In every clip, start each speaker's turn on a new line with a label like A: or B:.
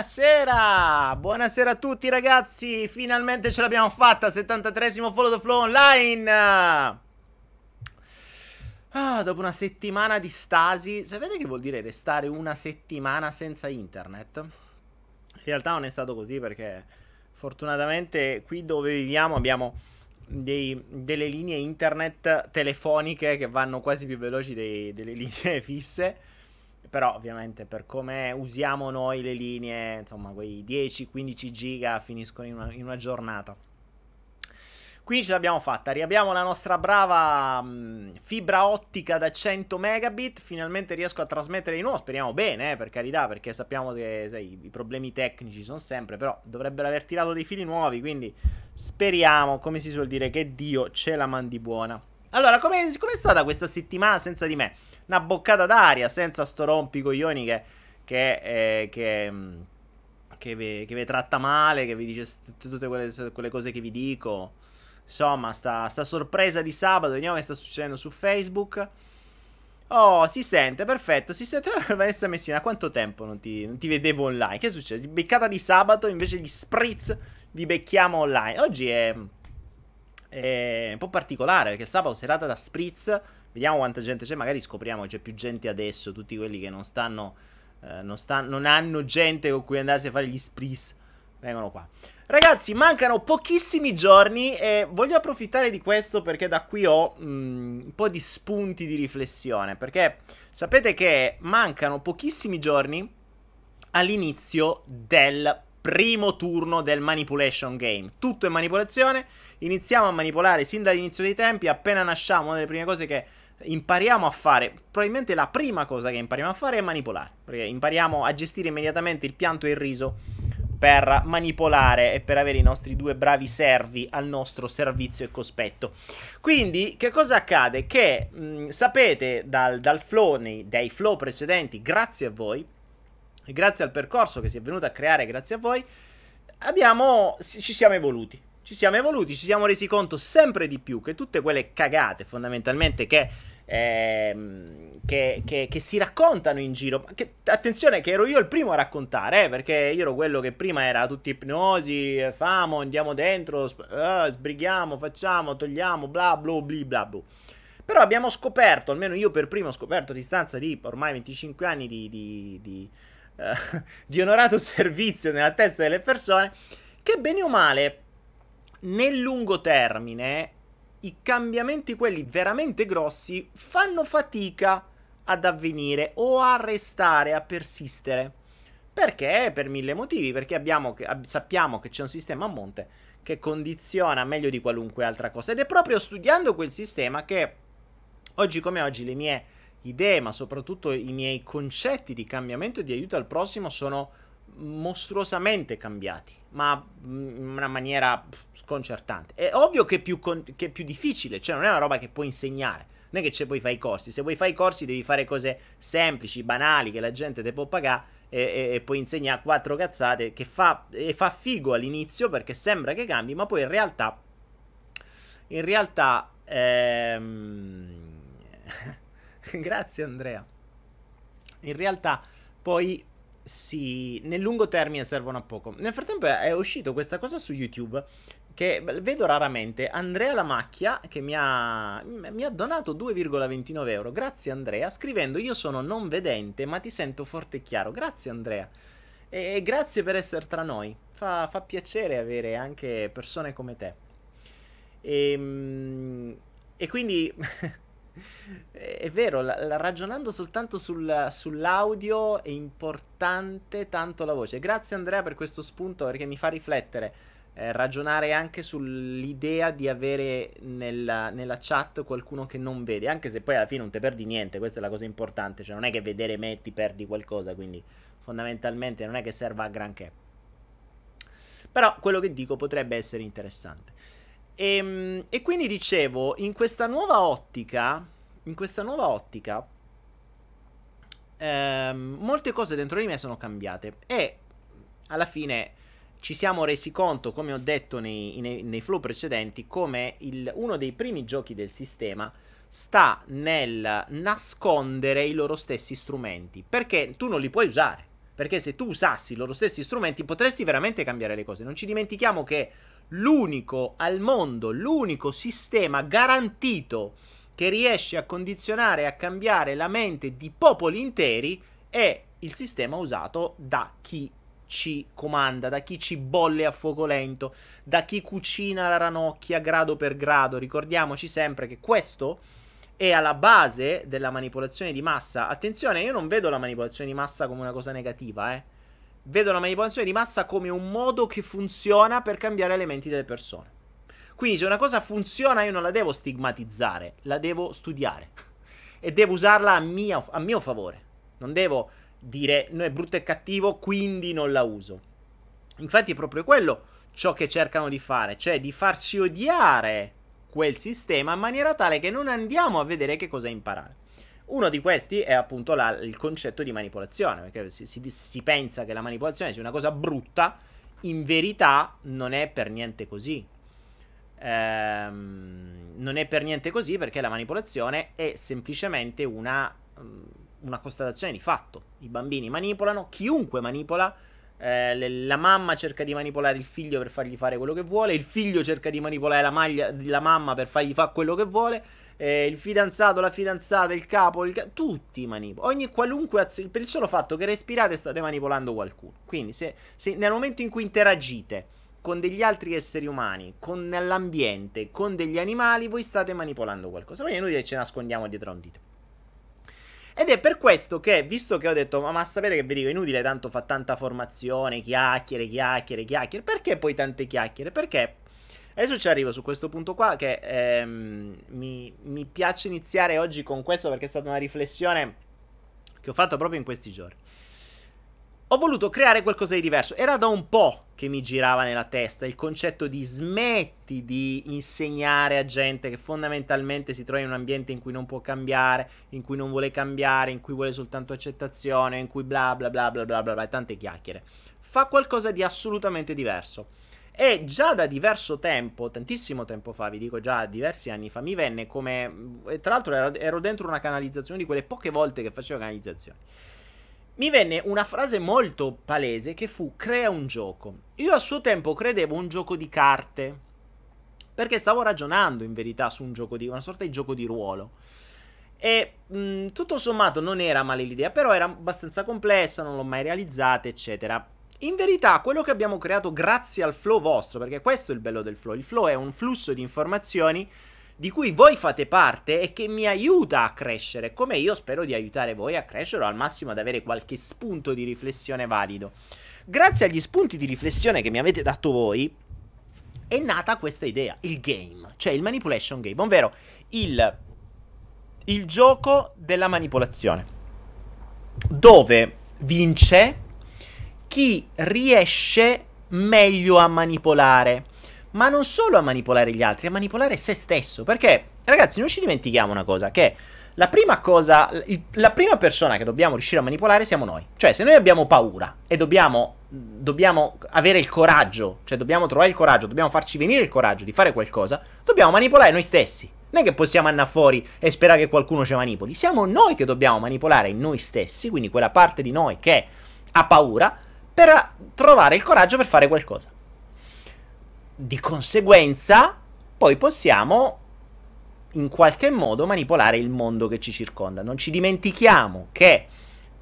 A: Buonasera, buonasera a tutti ragazzi, finalmente ce l'abbiamo fatta, 73esimo Follow the Flow online. Ah, dopo una settimana di stasi, sapete che vuol dire restare una settimana senza internet? In realtà non è stato così perché fortunatamente qui dove viviamo abbiamo dei, delle linee internet telefoniche che vanno quasi più veloci dei, delle linee fisse però ovviamente per come usiamo noi le linee, insomma, quei 10-15 giga finiscono in una, in una, giornata. Quindi ce l'abbiamo fatta, riabbiamo la nostra brava mh, fibra ottica da 100 megabit, finalmente riesco a trasmettere di nuovo, speriamo bene, eh, per carità, perché sappiamo che sai, i problemi tecnici sono sempre, però dovrebbero aver tirato dei fili nuovi, quindi speriamo, come si suol dire, che Dio ce la mandi buona. Allora, com'è, com'è stata questa settimana senza di me? una boccata d'aria senza sto rompicoglioni che, che, eh, che, mm, che, vi, che, vi, tratta male, che vi dice tutte quelle, quelle, cose che vi dico. Insomma, sta, sta sorpresa di sabato, vediamo che sta succedendo su Facebook. Oh, si sente, perfetto. Si sente. Vanessa Messina, quanto tempo non ti, non ti, vedevo online? Che succede? Beccata di sabato invece di spritz vi becchiamo online. Oggi è, è un po' particolare perché sabato serata da spritz Vediamo quanta gente c'è, magari scopriamo che c'è più gente adesso, tutti quelli che non stanno, eh, non, sta, non hanno gente con cui andarsi a fare gli spris. Vengono qua. Ragazzi, mancano pochissimi giorni e voglio approfittare di questo perché da qui ho mm, un po' di spunti di riflessione. Perché sapete che mancano pochissimi giorni all'inizio del primo turno del manipulation game. Tutto è manipolazione. Iniziamo a manipolare sin dall'inizio dei tempi. Appena nasciamo, una delle prime cose che impariamo a fare, probabilmente la prima cosa che impariamo a fare è manipolare, perché impariamo a gestire immediatamente il pianto e il riso per manipolare e per avere i nostri due bravi servi al nostro servizio e cospetto. Quindi, che cosa accade? Che mh, sapete dal, dal flow, nei, dai flow precedenti, grazie a voi, grazie al percorso che si è venuto a creare grazie a voi, abbiamo, ci siamo evoluti. Ci siamo evoluti, ci siamo resi conto sempre di più che tutte quelle cagate fondamentalmente che ehm, che, che, che, si raccontano in giro. Che, attenzione, che ero io il primo a raccontare, eh, perché io ero quello che prima era tutti ipnosi, famo, andiamo dentro, sp- uh, sbrighiamo, facciamo, togliamo, bla bla bla bla bla. Però abbiamo scoperto, almeno io per primo ho scoperto a distanza di ormai 25 anni di, di, di, uh, di onorato servizio nella testa delle persone, che bene o male, nel lungo termine, i cambiamenti, quelli veramente grossi, fanno fatica ad avvenire o a restare, a persistere. Perché? Per mille motivi. Perché abbiamo, sappiamo che c'è un sistema a monte che condiziona meglio di qualunque altra cosa. Ed è proprio studiando quel sistema che oggi come oggi le mie idee, ma soprattutto i miei concetti di cambiamento e di aiuto al prossimo sono mostruosamente cambiati, ma in una maniera sconcertante. È ovvio che è, più con- che è più difficile, cioè non è una roba che puoi insegnare. Non è che c'è poi fai i corsi, se vuoi fare i corsi devi fare cose semplici, banali, che la gente ti può pagare e, e, e, poi insegna quattro cazzate che fa, fa figo all'inizio perché sembra che cambi, ma poi in realtà, in realtà, ehm... grazie Andrea, in realtà poi sì, nel lungo termine servono a poco. Nel frattempo è uscito questa cosa su YouTube che vedo raramente. Andrea La Macchia che mi ha, mi ha donato 2,29 euro. Grazie Andrea, scrivendo io sono non vedente ma ti sento forte e chiaro. Grazie Andrea. E grazie per essere tra noi. Fa, fa piacere avere anche persone come te. E, ehm, e quindi è vero, la, la, ragionando soltanto sul, sull'audio è importante tanto la voce. Grazie Andrea per questo spunto perché mi fa riflettere, eh, ragionare anche sull'idea di avere nella, nella, chat qualcuno che non vede, anche se poi alla fine non ti perdi niente, questa è la cosa importante, cioè non è che vedere me ti perdi qualcosa, quindi fondamentalmente non è che serva a granché. Però quello che dico potrebbe essere interessante. E, ehm, e quindi dicevo, in questa nuova ottica, in questa nuova ottica, ehm, molte cose dentro di me sono cambiate. E alla fine ci siamo resi conto, come ho detto nei, nei, nei flow precedenti, come il, uno dei primi giochi del sistema sta nel nascondere i loro stessi strumenti, perché tu non li puoi usare. Perché se tu usassi i loro stessi strumenti potresti veramente cambiare le cose. Non ci dimentichiamo che l'unico al mondo, l'unico sistema garantito che riesce a condizionare e a cambiare la mente di popoli interi è il sistema usato da chi ci comanda, da chi ci bolle a fuoco lento, da chi cucina la ranocchia grado per grado. Ricordiamoci sempre che questo è alla base della manipolazione di massa. Attenzione, io non vedo la manipolazione di massa come una cosa negativa, eh. Vedo la manipolazione di massa come un modo che funziona per cambiare le menti delle persone. Quindi se una cosa funziona io non la devo stigmatizzare, la devo studiare e devo usarla a mio, a mio favore. Non devo dire no è brutto e cattivo, quindi non la uso. Infatti è proprio quello ciò che cercano di fare, cioè di farci odiare quel sistema in maniera tale che non andiamo a vedere che cosa imparare. Uno di questi è appunto la, il concetto di manipolazione, perché si, si, si pensa che la manipolazione sia una cosa brutta, in verità non è per niente così. Ehm, non è per niente così perché la manipolazione è semplicemente una una constatazione di fatto. I bambini manipolano, chiunque manipola. Eh, la mamma cerca di manipolare il figlio per fargli fare quello che vuole, il figlio cerca di manipolare la, maglia, la mamma per fargli fare quello che vuole, eh, il fidanzato, la fidanzata, il capo, il ca- tutti manipolano. Ogni qualunque azione, per il solo fatto che respirate state manipolando qualcuno. Quindi se, se nel momento in cui interagite con degli altri esseri umani, con l'ambiente, con degli animali, voi state manipolando qualcosa. Quindi è inutile che ci nascondiamo dietro a un dito. Ed è per questo che, visto che ho detto, ma, ma sapete che vi dico, è inutile tanto fa tanta formazione, chiacchiere, chiacchiere, chiacchiere. Perché poi tante chiacchiere? Perché adesso ci arrivo su questo punto qua che ehm, mi, mi piace iniziare oggi con questo perché è stata una riflessione che ho fatto proprio in questi giorni ho voluto creare qualcosa di diverso. Era da un po' che mi girava nella testa il concetto di smetti di insegnare a gente che fondamentalmente si trova in un ambiente in cui non può cambiare, in cui non vuole cambiare, in cui vuole soltanto accettazione, in cui bla bla bla bla bla bla, bla tante chiacchiere. Fa qualcosa di assolutamente diverso. E già da diverso tempo, tantissimo tempo fa, vi dico già diversi anni fa, mi venne come... Tra l'altro ero, ero dentro una canalizzazione di quelle poche volte che facevo canalizzazioni mi venne una frase molto palese che fu crea un gioco. Io a suo tempo credevo un gioco di carte, perché stavo ragionando in verità su un gioco di una sorta di gioco di ruolo. E mh, tutto sommato non era male l'idea, però era abbastanza complessa, non l'ho mai realizzata, eccetera. In verità, quello che abbiamo creato grazie al flow vostro, perché questo è il bello del flow, il flow è un flusso di informazioni di cui voi fate parte e che mi aiuta a crescere, come io spero di aiutare voi a crescere o al massimo ad avere qualche spunto di riflessione valido. Grazie agli spunti di riflessione che mi avete dato voi, è nata questa idea, il game, cioè il manipulation game, ovvero il, il gioco della manipolazione, dove vince chi riesce meglio a manipolare ma non solo a manipolare gli altri, a manipolare se stesso. Perché, ragazzi, non ci dimentichiamo una cosa, che la prima cosa, la prima persona che dobbiamo riuscire a manipolare siamo noi. Cioè, se noi abbiamo paura e dobbiamo, dobbiamo avere il coraggio, cioè dobbiamo trovare il coraggio, dobbiamo farci venire il coraggio di fare qualcosa, dobbiamo manipolare noi stessi. Non è che possiamo andare fuori e sperare che qualcuno ci manipoli. Siamo noi che dobbiamo manipolare noi stessi, quindi quella parte di noi che ha paura, per trovare il coraggio per fare qualcosa. Di conseguenza, poi possiamo in qualche modo manipolare il mondo che ci circonda. Non ci dimentichiamo che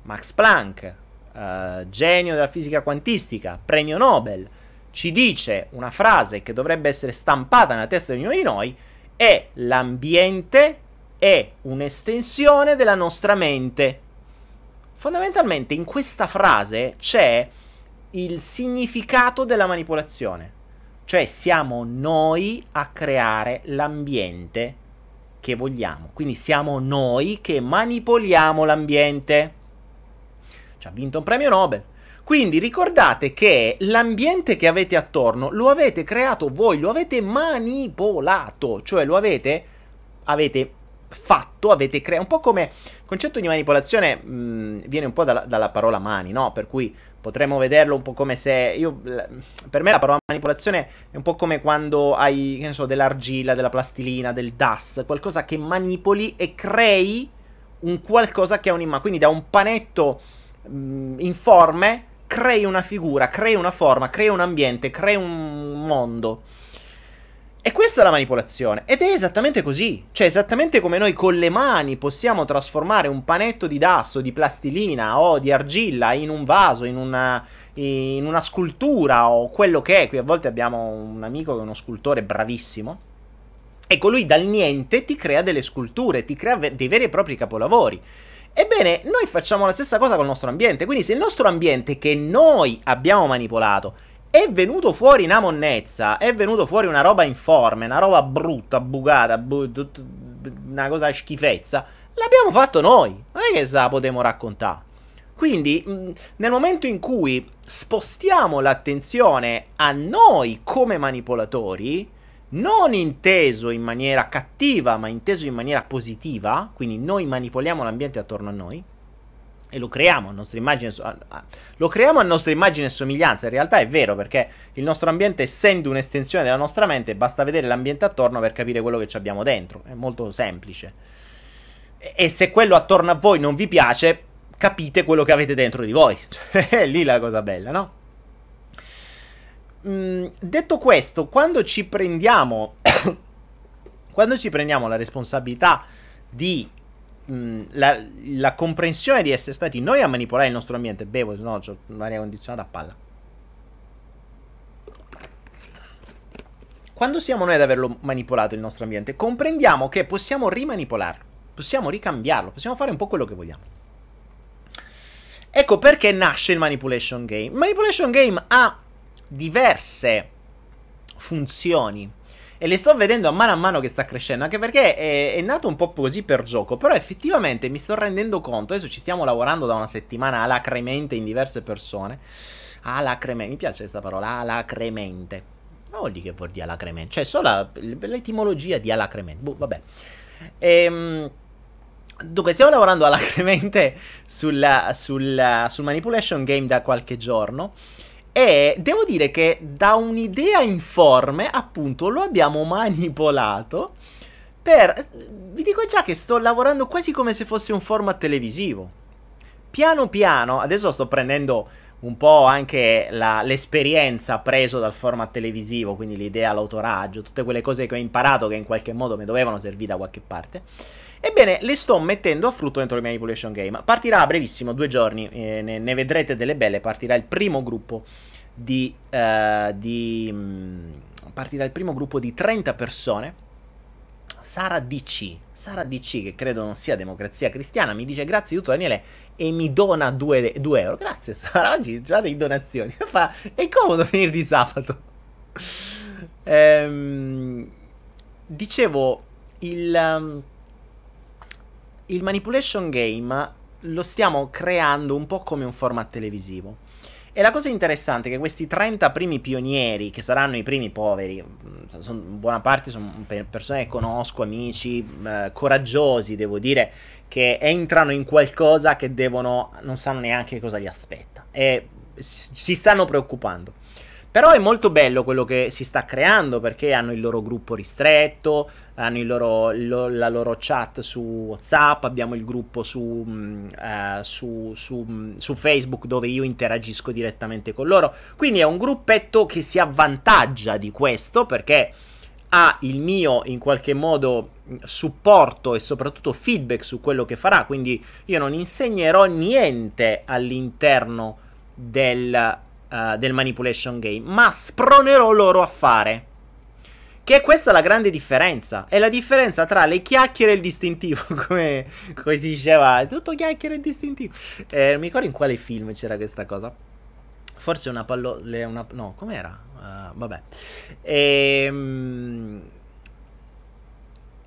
A: Max Planck, uh, genio della fisica quantistica, premio Nobel, ci dice una frase che dovrebbe essere stampata nella testa di ognuno di noi, è l'ambiente è un'estensione della nostra mente. Fondamentalmente in questa frase c'è il significato della manipolazione. Cioè siamo noi a creare l'ambiente che vogliamo. Quindi siamo noi che manipoliamo l'ambiente. Ci ha vinto un premio Nobel. Quindi ricordate che l'ambiente che avete attorno lo avete creato voi, lo avete manipolato, cioè lo avete, avete fatto, avete creato, un po' come il concetto di manipolazione mh, viene un po' dalla, dalla parola mani, no? Per cui potremmo vederlo un po' come se io per me la parola manipolazione è un po' come quando hai che ne so dell'argilla, della plastilina, del DAS, qualcosa che manipoli e crei un qualcosa che ha un'immagine, quindi da un panetto mh, informe, crei una figura, crei una forma, crei un ambiente, crei un mondo. E questa è la manipolazione. Ed è esattamente così. Cioè, esattamente come noi con le mani possiamo trasformare un panetto di dasso, di plastilina o di argilla in un vaso, in una, in una scultura o quello che è. Qui a volte abbiamo un amico che è uno scultore bravissimo. Ecco, lui dal niente ti crea delle sculture, ti crea dei veri e propri capolavori. Ebbene, noi facciamo la stessa cosa con il nostro ambiente. Quindi, se il nostro ambiente che noi abbiamo manipolato è venuto fuori una monnezza, è venuto fuori una roba informe, una roba brutta, bucata, bu- una cosa schifezza, l'abbiamo fatto noi. Non è che se la potremo raccontare. Quindi, mh, nel momento in cui spostiamo l'attenzione a noi come manipolatori, non inteso in maniera cattiva, ma inteso in maniera positiva, quindi noi manipoliamo l'ambiente attorno a noi, e lo creiamo a nostra immagine lo creiamo a nostra immagine e somiglianza. In realtà è vero perché il nostro ambiente essendo un'estensione della nostra mente basta vedere l'ambiente attorno per capire quello che abbiamo dentro. È molto semplice. E, e se quello attorno a voi non vi piace capite quello che avete dentro di voi. È lì la cosa bella no? Mm, detto questo quando ci prendiamo quando ci prendiamo la responsabilità di la, la, comprensione di essere stati noi a manipolare il nostro ambiente, bevo, no ho un'aria condizionata a palla. Quando siamo noi ad averlo manipolato il nostro ambiente, comprendiamo che possiamo rimanipolarlo, possiamo ricambiarlo, possiamo fare un po' quello che vogliamo. Ecco perché nasce il manipulation game. Il manipulation game ha diverse funzioni e le sto vedendo a mano a mano che sta crescendo, anche perché è, è, nato un po' così per gioco, però effettivamente mi sto rendendo conto, adesso ci stiamo lavorando da una settimana alacremente in diverse persone, alacremente, mi piace questa parola, alacremente, ma vuol dire che vuol dire alacremente, cioè solo l'etimologia di alacremente, boh, vabbè. Ehm... Dunque, stiamo lavorando alacremente sul, sul, sul manipulation game da qualche giorno. E devo dire che da un'idea informe, appunto, lo abbiamo manipolato per... Vi dico già che sto lavorando quasi come se fosse un format televisivo. Piano piano, adesso sto prendendo un po' anche la, l'esperienza preso dal format televisivo, quindi l'idea, l'autoraggio, tutte quelle cose che ho imparato che in qualche modo mi dovevano servire da qualche parte. Ebbene, le sto mettendo a frutto dentro il Manipulation Game. Partirà a brevissimo, due giorni, eh, ne, ne, vedrete delle belle. Partirà il primo gruppo di. Uh, di mh, partirà il primo gruppo di 30 persone. Sara DC, Sara DC, che credo non sia democrazia cristiana, mi dice grazie di tutto Daniele e mi dona 2 euro. Grazie Sara, oggi già dei donazioni. Fa, è comodo venire di sabato. ehm, dicevo, il... Um, il manipulation game lo stiamo creando un po' come un format televisivo. E la cosa interessante è che questi 30 primi pionieri, che saranno i primi poveri, mm, sono, buona parte sono persone che conosco, amici, eh, coraggiosi, devo dire, che entrano in qualcosa che devono, non sanno neanche cosa li aspetta e si stanno preoccupando. Però è molto bello quello che si sta creando perché hanno il loro gruppo ristretto, hanno loro, lo, la loro chat su WhatsApp, abbiamo il gruppo su, uh, su, su, su, Facebook dove io interagisco direttamente con loro. Quindi è un gruppetto che si avvantaggia di questo perché ha il mio in qualche modo supporto e soprattutto feedback su quello che farà. Quindi io non insegnerò niente all'interno del uh, del manipulation game, ma spronerò loro a fare. Che è questa la grande differenza. È la differenza tra le chiacchiere e il distintivo. Come, come si diceva, tutto chiacchiere e distintivo. Eh, non mi ricordo in quale film c'era questa cosa. Forse una pallola. Una, no, com'era? Uh, vabbè. Ehm.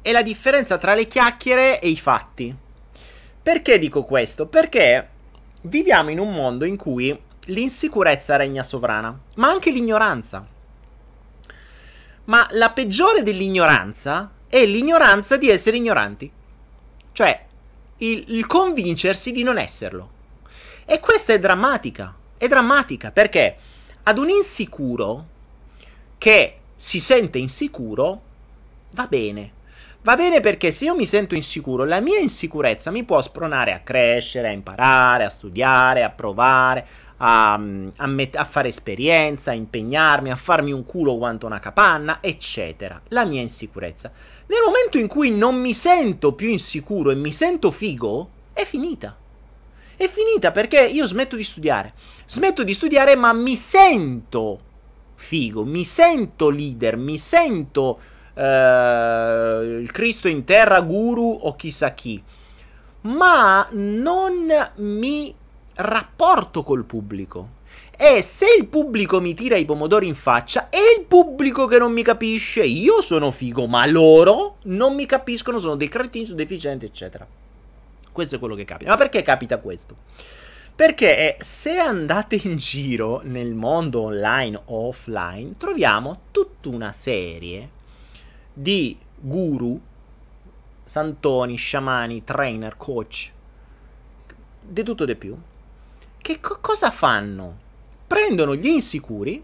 A: È la differenza tra le chiacchiere e i fatti. Perché dico questo? Perché viviamo in un mondo in cui l'insicurezza regna sovrana, ma anche l'ignoranza. Ma la peggiore dell'ignoranza è l'ignoranza di essere ignoranti. Cioè, il, il convincersi di non esserlo. E questa è drammatica. È drammatica perché ad un insicuro che si sente insicuro va bene. Va bene perché se io mi sento insicuro, la mia insicurezza mi può spronare a crescere, a imparare, a studiare, a provare, a, a, met- a, fare esperienza, a impegnarmi, a farmi un culo quanto una capanna, eccetera. La mia insicurezza. Nel momento in cui non mi sento più insicuro e mi sento figo, è finita. È finita perché io smetto di studiare. Smetto di studiare, ma mi sento figo, mi sento leader, mi sento eh, il Cristo in terra, guru o chissà chi, ma non mi rapporto col pubblico. E se il pubblico mi tira i pomodori in faccia, è il pubblico che non mi capisce. Io sono figo, ma loro non mi capiscono, sono dei cretini, sono deficienti, eccetera. Questo è quello che capita. Ma perché capita questo? Perché se andate in giro nel mondo online o offline, troviamo tutta una serie di guru, santoni, sciamani, trainer, coach, di tutto e di più, che co- cosa fanno? Prendono gli insicuri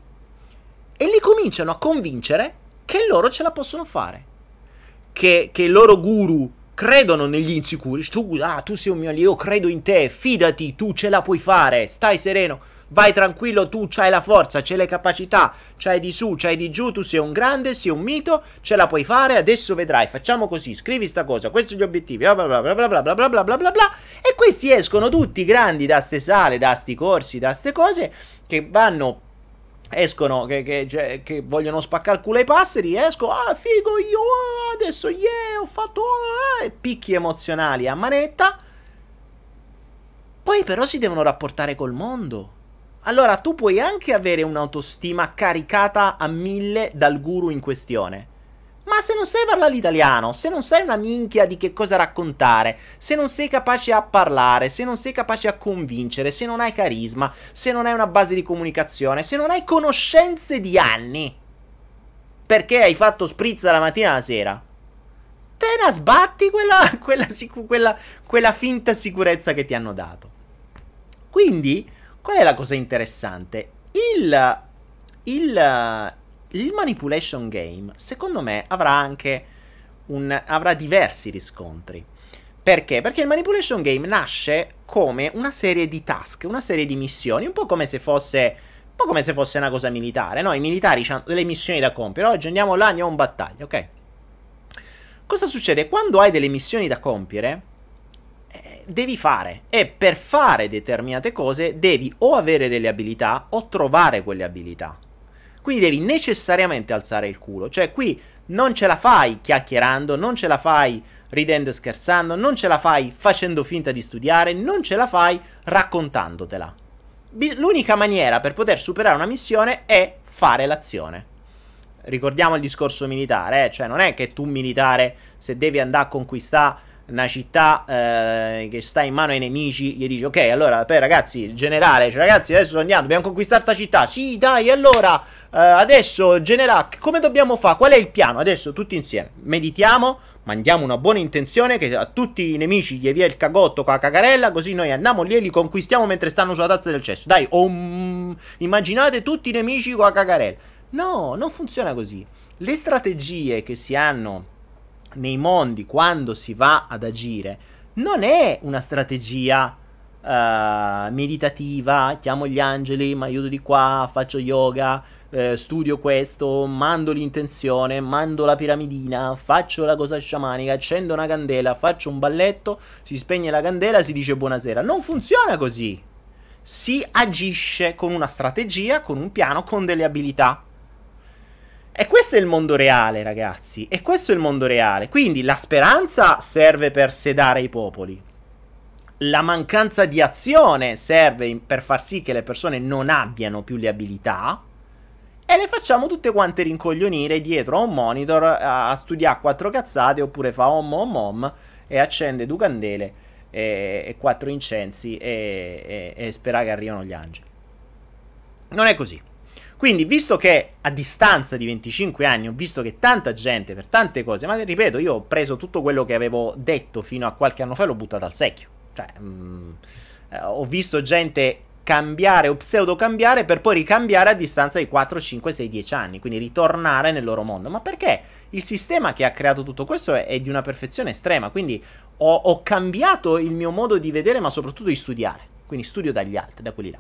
A: e li cominciano a convincere che loro ce la possono fare. Che, che i loro guru credono negli insicuri. Tu, ah, tu sei un mio io credo in te, fidati, tu ce la puoi fare, stai sereno. Vai tranquillo, tu c'hai la forza, c'hai le capacità, c'hai di su, c'hai di giù, tu sei un grande, sei un mito, ce la puoi fare, adesso vedrai, facciamo così, scrivi sta cosa, questi sono gli obiettivi, bla bla bla bla bla bla bla bla bla bla bla e questi escono tutti grandi da ste sale, da sti corsi, da ste cose che vanno escono che, che, cioè, che, vogliono spaccare il culo ai passeri esco ah figo io oh, adesso yeah ho fatto oh, picchi emozionali a manetta poi però si devono rapportare col mondo allora tu puoi anche avere un'autostima caricata a mille dal guru in questione. Ma se non sai parlare l'italiano, se non sai una minchia di che cosa raccontare, se non sei capace a parlare, se non sei capace a convincere, se non hai carisma, se non hai una base di comunicazione, se non hai conoscenze di anni, perché hai fatto spritz la mattina alla sera, te la sbatti quella, quella, quella, quella finta sicurezza che ti hanno dato. Quindi Qual è la cosa interessante? Il, il, il manipulation game, secondo me, avrà anche un, avrà diversi riscontri. Perché? Perché il manipulation game nasce come una serie di task, una serie di missioni, un po' come se fosse, un po' come se fosse una cosa militare. No? I militari hanno delle missioni da compiere. Oggi andiamo là, andiamo in battaglia, ok? Cosa succede? Quando hai delle missioni da compiere, devi fare e per fare determinate cose devi o avere delle abilità o trovare quelle abilità. Quindi devi necessariamente alzare il culo, cioè qui non ce la fai chiacchierando, non ce la fai ridendo e scherzando, non ce la fai facendo finta di studiare, non ce la fai raccontandotela. L'unica maniera per poter superare una missione è fare l'azione. Ricordiamo il discorso militare, eh? cioè non è che tu militare se devi andare a conquistare una città eh, che sta in mano ai nemici, gli dici ok, allora, beh, ragazzi, generale, cioè, ragazzi, adesso andiamo, dobbiamo conquistare questa città. Sì, dai, allora, eh, adesso, generale, come dobbiamo fare? Qual è il piano? Adesso tutti insieme, meditiamo, mandiamo una buona intenzione che a tutti i nemici gli via il cagotto con la cagarella, così noi andiamo lì e li conquistiamo mentre stanno sulla tazza del cesso. Dai, om, immaginate tutti i nemici con la cagarella. No, non funziona così. Le strategie che si hanno nei mondi quando si va ad agire non è una strategia uh, meditativa, chiamo gli angeli, mi aiuto di qua, faccio yoga, eh, studio questo, mando l'intenzione, mando la piramidina, faccio la cosa sciamanica, accendo una candela, faccio un balletto, si spegne la candela, si dice buonasera. Non funziona così. Si agisce con una strategia, con un piano, con delle abilità. E questo è il mondo reale, ragazzi. E questo è il mondo reale. Quindi la speranza serve per sedare i popoli. La mancanza di azione serve per far sì che le persone non abbiano più le abilità. E le facciamo tutte quante rincoglionire dietro a un monitor a, a studiare quattro cazzate oppure fa om om om e accende due candele e, e quattro incensi e, e, e spera che arrivano gli angeli. Non è così. Quindi, visto che a distanza di 25 anni ho visto che tanta gente per tante cose, ma ripeto, io ho preso tutto quello che avevo detto fino a qualche anno fa e l'ho buttato al secchio. Cioè, mh, mm, eh, ho visto gente cambiare o pseudo cambiare per poi ricambiare a distanza di 4, 5, 6, 10 anni, quindi ritornare nel loro mondo. Ma perché? Il sistema che ha creato tutto questo è, è di una perfezione estrema, quindi ho, ho cambiato il mio modo di vedere, ma soprattutto di studiare. Quindi studio dagli altri, da quelli là.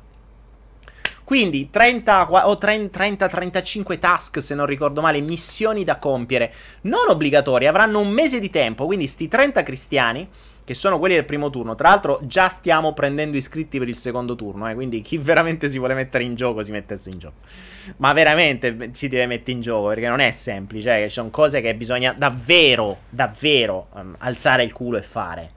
A: Quindi 30 o 30-35 task, se non ricordo male, missioni da compiere, non obbligatorie, avranno un mese di tempo, quindi sti 30 cristiani, che sono quelli del primo turno, tra l'altro già stiamo prendendo iscritti per il secondo turno, eh, quindi chi veramente si vuole mettere in gioco si mettesse in gioco. Ma veramente si deve mettere in gioco, perché non è semplice, eh, ci sono cose che bisogna davvero, davvero um, alzare il culo e fare.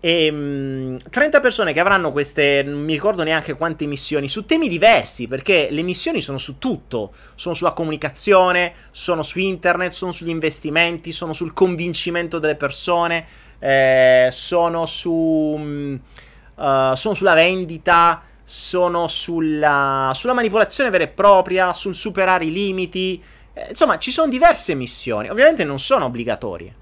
A: E, um, 30 persone che avranno queste, non mi ricordo neanche quante missioni, su temi diversi, perché le missioni sono su tutto, sono sulla comunicazione, sono su internet, sono sugli investimenti, sono sul convincimento delle persone, eh, sono su... Um, uh, sono sulla vendita, sono sulla, sulla, manipolazione vera e propria, sul superare i limiti. Eh, insomma, ci sono diverse missioni. Ovviamente non sono obbligatorie.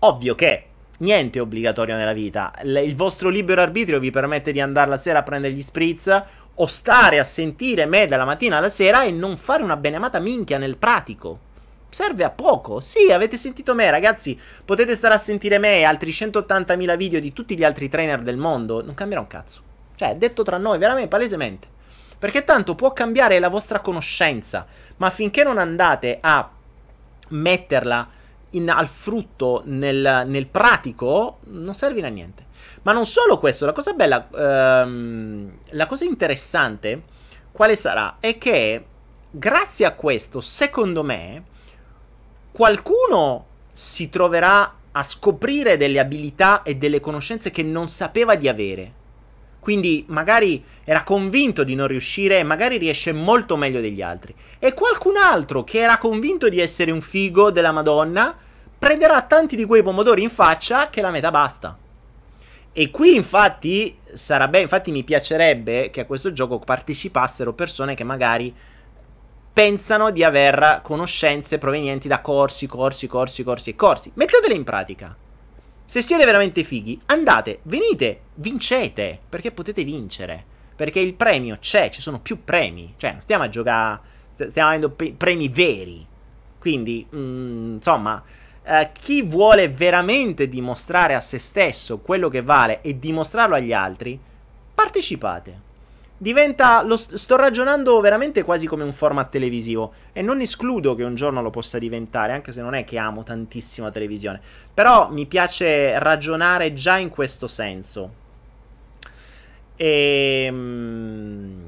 A: Ovvio che niente è obbligatorio nella vita. L- il vostro libero arbitrio vi permette di andare la sera a prendere gli spritz o stare a sentire me dalla mattina alla sera e non fare una benemata minchia nel pratico. Serve a poco. Sì, avete sentito me, ragazzi. Potete stare a sentire me e altri 180.000 video di tutti gli altri trainer del mondo. Non cambierà un cazzo. Cioè, detto tra noi, veramente, palesemente. Perché tanto può cambiare la vostra conoscenza, ma finché non andate a metterla in, al frutto nel, nel, pratico, non serve a niente. Ma non solo questo, la cosa bella, ehm, la cosa interessante, quale sarà? È che grazie a questo, secondo me, qualcuno si troverà a scoprire delle abilità e delle conoscenze che non sapeva di avere. Quindi magari era convinto di non riuscire e magari riesce molto meglio degli altri. E qualcun altro che era convinto di essere un figo della Madonna prenderà tanti di quei pomodori in faccia che la metà basta. E qui infatti sarebbe, infatti mi piacerebbe che a questo gioco partecipassero persone che magari pensano di aver conoscenze provenienti da corsi, corsi, corsi, corsi e corsi. Mettetele in pratica. Se siete veramente fighi, andate, venite, vincete, perché potete vincere. Perché il premio c'è, ci sono più premi. Cioè, non stiamo a giocare, stiamo avendo premi veri. Quindi, mm, insomma, eh, chi vuole veramente dimostrare a se stesso quello che vale e dimostrarlo agli altri, partecipate. Diventa. Lo sto ragionando veramente quasi come un format televisivo. E non escludo che un giorno lo possa diventare, anche se non è che amo tantissimo la televisione. Però mi piace ragionare già in questo senso. E. Ehm,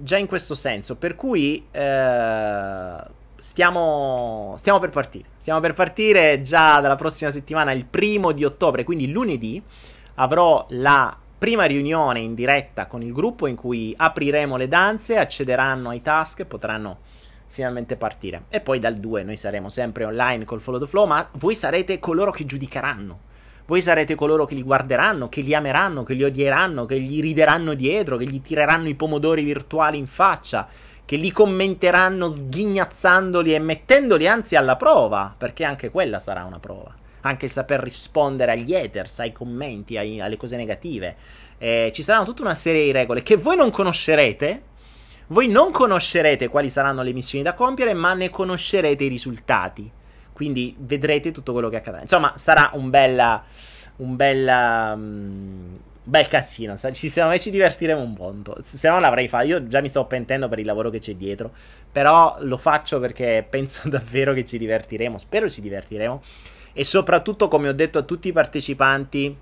A: già in questo senso. Per cui. Eh, stiamo, stiamo per partire. Stiamo per partire già dalla prossima settimana, il primo di ottobre, quindi lunedì, avrò la prima riunione in diretta con il gruppo in cui apriremo le danze, accederanno ai task potranno finalmente partire. E poi dal 2 noi saremo sempre online col Follow the Flow, ma voi sarete coloro che giudicheranno. Voi sarete coloro che li guarderanno, che li ameranno, che li odieranno, che gli rideranno dietro, che gli tireranno i pomodori virtuali in faccia, che li commenteranno sghignazzandoli e mettendoli anzi alla prova, perché anche quella sarà una prova. Anche il saper rispondere agli haters, ai commenti, ai, alle cose negative. Eh, ci saranno tutta una serie di regole che voi non conoscerete. Voi non conoscerete quali saranno le missioni da compiere, ma ne conoscerete i risultati. Quindi vedrete tutto quello che accadrà. Insomma, sarà un bella. Un bella. Um, bel casino. Ci, secondo me ci divertiremo un po'. Se no l'avrei fatto. Io già mi sto pentendo per il lavoro che c'è dietro. Però lo faccio perché penso davvero che ci divertiremo. Spero ci divertiremo. E soprattutto, come ho detto a tutti i partecipanti,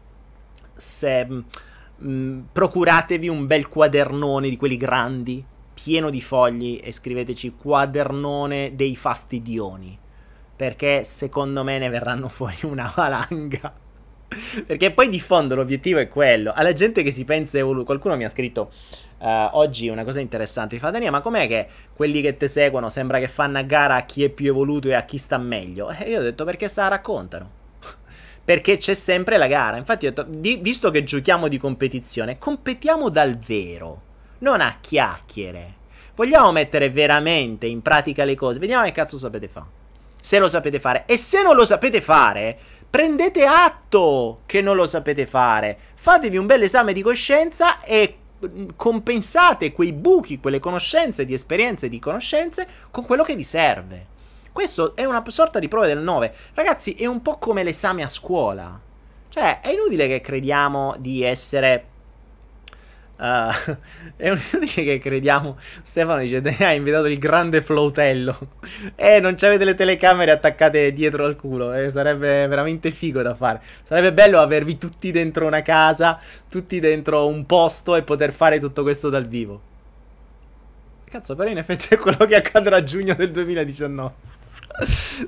A: se, mh, mm, procuratevi un bel quadernone di quelli grandi, pieno di fogli, e scriveteci quadernone dei fastidioni. Perché secondo me ne verranno fuori una valanga. Perché poi di fondo l'obiettivo è quello. Alla gente che si pensa. Qualcuno mi ha scritto uh, oggi una cosa interessante. Mi fa Daniele, ma com'è che quelli che ti seguono sembra che fanno a gara a chi è più evoluto e a chi sta meglio? E io ho detto perché se la raccontano. perché c'è sempre la gara. Infatti ho detto, di, visto che giochiamo di competizione, competiamo dal vero, non a chiacchiere. Vogliamo mettere veramente in pratica le cose. Vediamo che cazzo sapete fare. Se lo sapete fare. E se non lo sapete fare prendete atto che non lo sapete fare. Fatevi un bel esame di coscienza e compensate quei buchi, quelle conoscenze di esperienze di conoscenze con quello che vi serve. Questo è una sorta di prova del 9. Ragazzi, è un po' come l'esame a scuola. Cioè, è inutile che crediamo di essere Uh, è inutile che crediamo. Stefano dice: ha invitato il grande flautello. Eh, non avete le telecamere attaccate dietro al culo. Eh, sarebbe veramente figo da fare. Sarebbe bello avervi tutti dentro una casa, tutti dentro un posto e poter fare tutto questo dal vivo. Cazzo, però in effetti è quello che accadrà a giugno del 2019.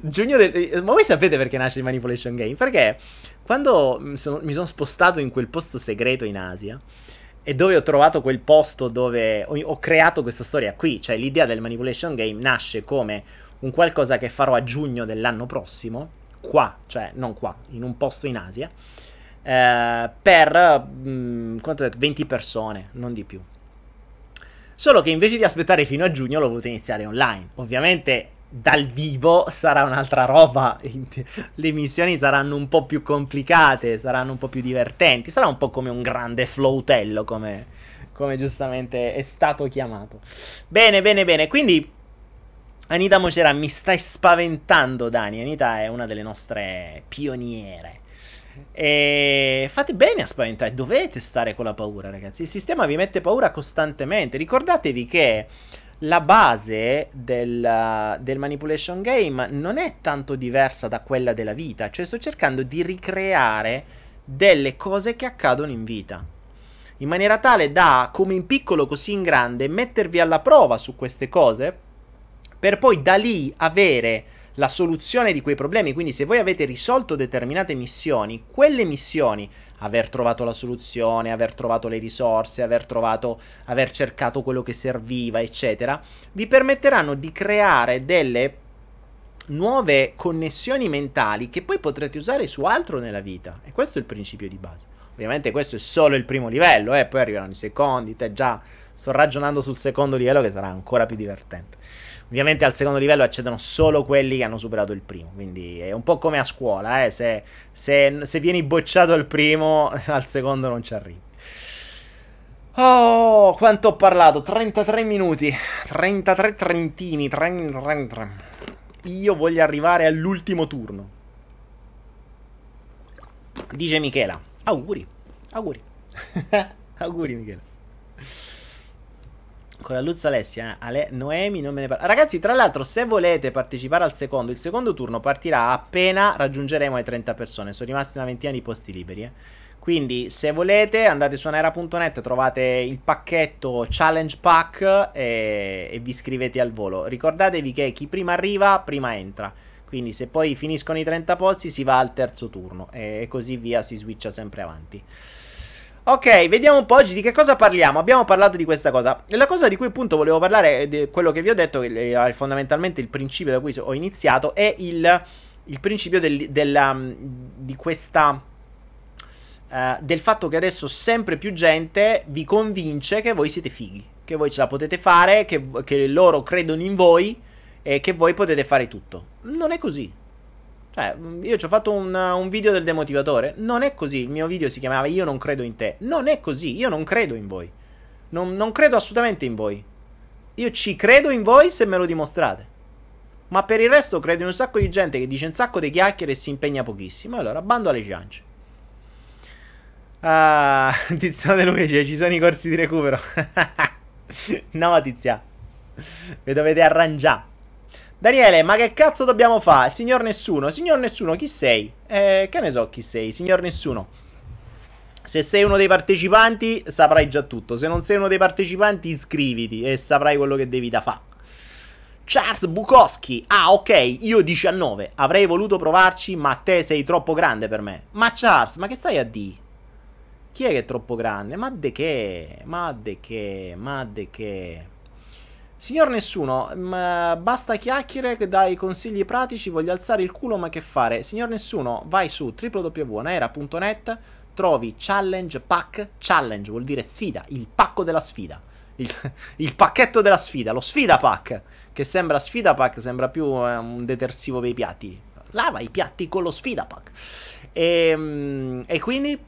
A: giugno del... Eh, ma voi sapete perché nasce il Manipulation Game? Perché quando sono, mi sono spostato in quel posto segreto in Asia e dove ho trovato quel posto dove ho, ho, creato questa storia qui, cioè l'idea del manipulation game nasce come un qualcosa che farò a giugno dell'anno prossimo, qua, cioè non qua, in un posto in Asia, eh, per mh, mm, ho detto, 20 persone, non di più. Solo che invece di aspettare fino a giugno l'ho voluto iniziare online. Ovviamente dal vivo sarà un'altra roba. Le missioni saranno un po' più complicate, saranno un po' più divertenti. Sarà un po' come un grande flautello, come, come giustamente è stato chiamato. Bene, bene, bene. Quindi, Anita Mocera, mi stai spaventando, Dani. Anita è una delle nostre pioniere. E fate bene a spaventare, dovete stare con la paura, ragazzi. Il sistema vi mette paura costantemente. Ricordatevi che la base del, del, manipulation game non è tanto diversa da quella della vita, cioè sto cercando di ricreare delle cose che accadono in vita, in maniera tale da, come in piccolo così in grande, mettervi alla prova su queste cose, per poi da lì avere la soluzione di quei problemi, quindi se voi avete risolto determinate missioni, quelle missioni aver trovato la soluzione, aver trovato le risorse, aver trovato, aver cercato quello che serviva, eccetera, vi permetteranno di creare delle nuove connessioni mentali che poi potrete usare su altro nella vita. E questo è il principio di base. Ovviamente questo è solo il primo livello, eh? poi arrivano i secondi, te già sto ragionando sul secondo livello che sarà ancora più divertente. Ovviamente al secondo livello accedono solo quelli che hanno superato il primo, quindi è un po' come a scuola, eh? se, se, se vieni bocciato al primo, al secondo non ci arrivi. Oh, quanto ho parlato? 33 minuti, 33 trentini, 30, 30. Io voglio arrivare all'ultimo turno. Dice Michela. Auguri, auguri. auguri Michela con la Luzzo Alessia, Ale, Noemi non me ne parla. Ragazzi, tra l'altro, se volete partecipare al secondo, il secondo turno partirà appena raggiungeremo le 30 persone. Sono rimasti una ventina di posti liberi, eh. Quindi, se volete, andate su anera.net, trovate il pacchetto Challenge Pack e, e vi iscrivete al volo. Ricordatevi che chi prima arriva, prima entra. Quindi, se poi finiscono i 30 posti, si va al terzo turno e così via, si switcha sempre avanti. Ok, vediamo un po' oggi di che cosa parliamo. Abbiamo parlato di questa cosa. La cosa di cui appunto volevo parlare, di quello che vi ho detto, che è fondamentalmente il principio da cui ho iniziato, è il, il principio del, della, um, di questa... Uh, del fatto che adesso sempre più gente vi convince che voi siete fighi, che voi ce la potete fare, che, che loro credono in voi e che voi potete fare tutto. Non è così. Cioè, io ci ho fatto un, un, video del demotivatore. Non è così. Il mio video si chiamava Io non credo in te. Non è così. Io non credo in voi. Non, non credo assolutamente in voi. Io ci credo in voi se me lo dimostrate. Ma per il resto credo in un sacco di gente che dice un sacco di chiacchiere e si impegna pochissimo. Allora, bando alle ciance. Ah, Tiziano De Luigi, ci sono i corsi di recupero. no, Tizia. Vi dovete arrangiare. Daniele, ma che cazzo dobbiamo fare? Signor Nessuno, signor Nessuno, chi sei? Eh, che ne so chi sei, signor Nessuno. Se sei uno dei partecipanti, saprai già tutto. Se non sei uno dei partecipanti, iscriviti e saprai quello che devi da fare. Charles Bukowski. Ah, ok, io 19. Avrei voluto provarci, ma te sei troppo grande per me. Ma Charles, ma che stai a di? Chi è che è troppo grande? Ma de che? Ma de che? Ma de che? Signor Nessuno, m- basta chiacchiere, dai consigli pratici, voglio alzare il culo, ma che fare? Signor Nessuno, vai su www.naera.net, trovi challenge pack, challenge vuol dire sfida, il pacco della sfida. Il, il, pacchetto della sfida, lo sfida pack, che sembra sfida pack, sembra più eh, un detersivo per i piatti. Lava i piatti con lo sfida pack. E, ehm, e quindi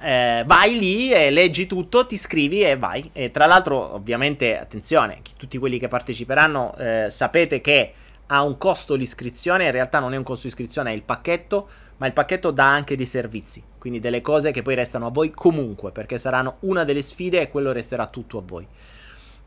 A: eh, vai lì e leggi tutto, ti iscrivi e vai. E tra l'altro, ovviamente, attenzione, tutti quelli che parteciperanno eh, sapete che ha un costo l'iscrizione, in realtà non è un costo di iscrizione, è il pacchetto, ma il pacchetto dà anche dei servizi, quindi delle cose che poi restano a voi comunque, perché saranno una delle sfide e quello resterà tutto a voi.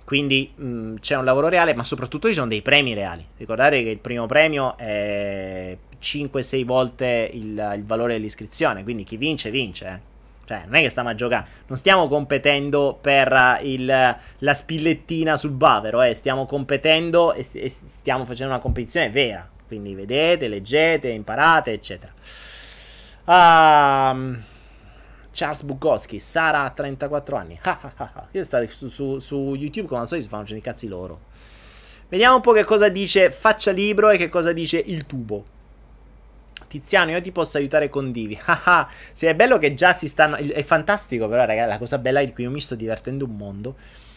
A: Quindi mh, mm, c'è un lavoro reale, ma soprattutto ci sono dei premi reali. Ricordate che il primo premio è 5-6 volte il, il valore dell'iscrizione, quindi chi vince vince. Eh. Cioè, non è che stiamo a giocare, non stiamo competendo per il, la spillettina sul bavero, eh. stiamo competendo e, e stiamo facendo una competizione vera. Quindi vedete, leggete, imparate, eccetera. Um, Charles Bukowski, Sara ha 34 anni. Io sto su, su, su, YouTube come al solito si fanno i cazzi loro. Vediamo un po' che cosa dice Faccia Libro e che cosa dice il tubo. Tiziano, io ti posso aiutare con Divi. Haha, sì, è bello che già si stanno. È fantastico, però, ragazzi, la cosa bella di cui io mi sto divertendo un mondo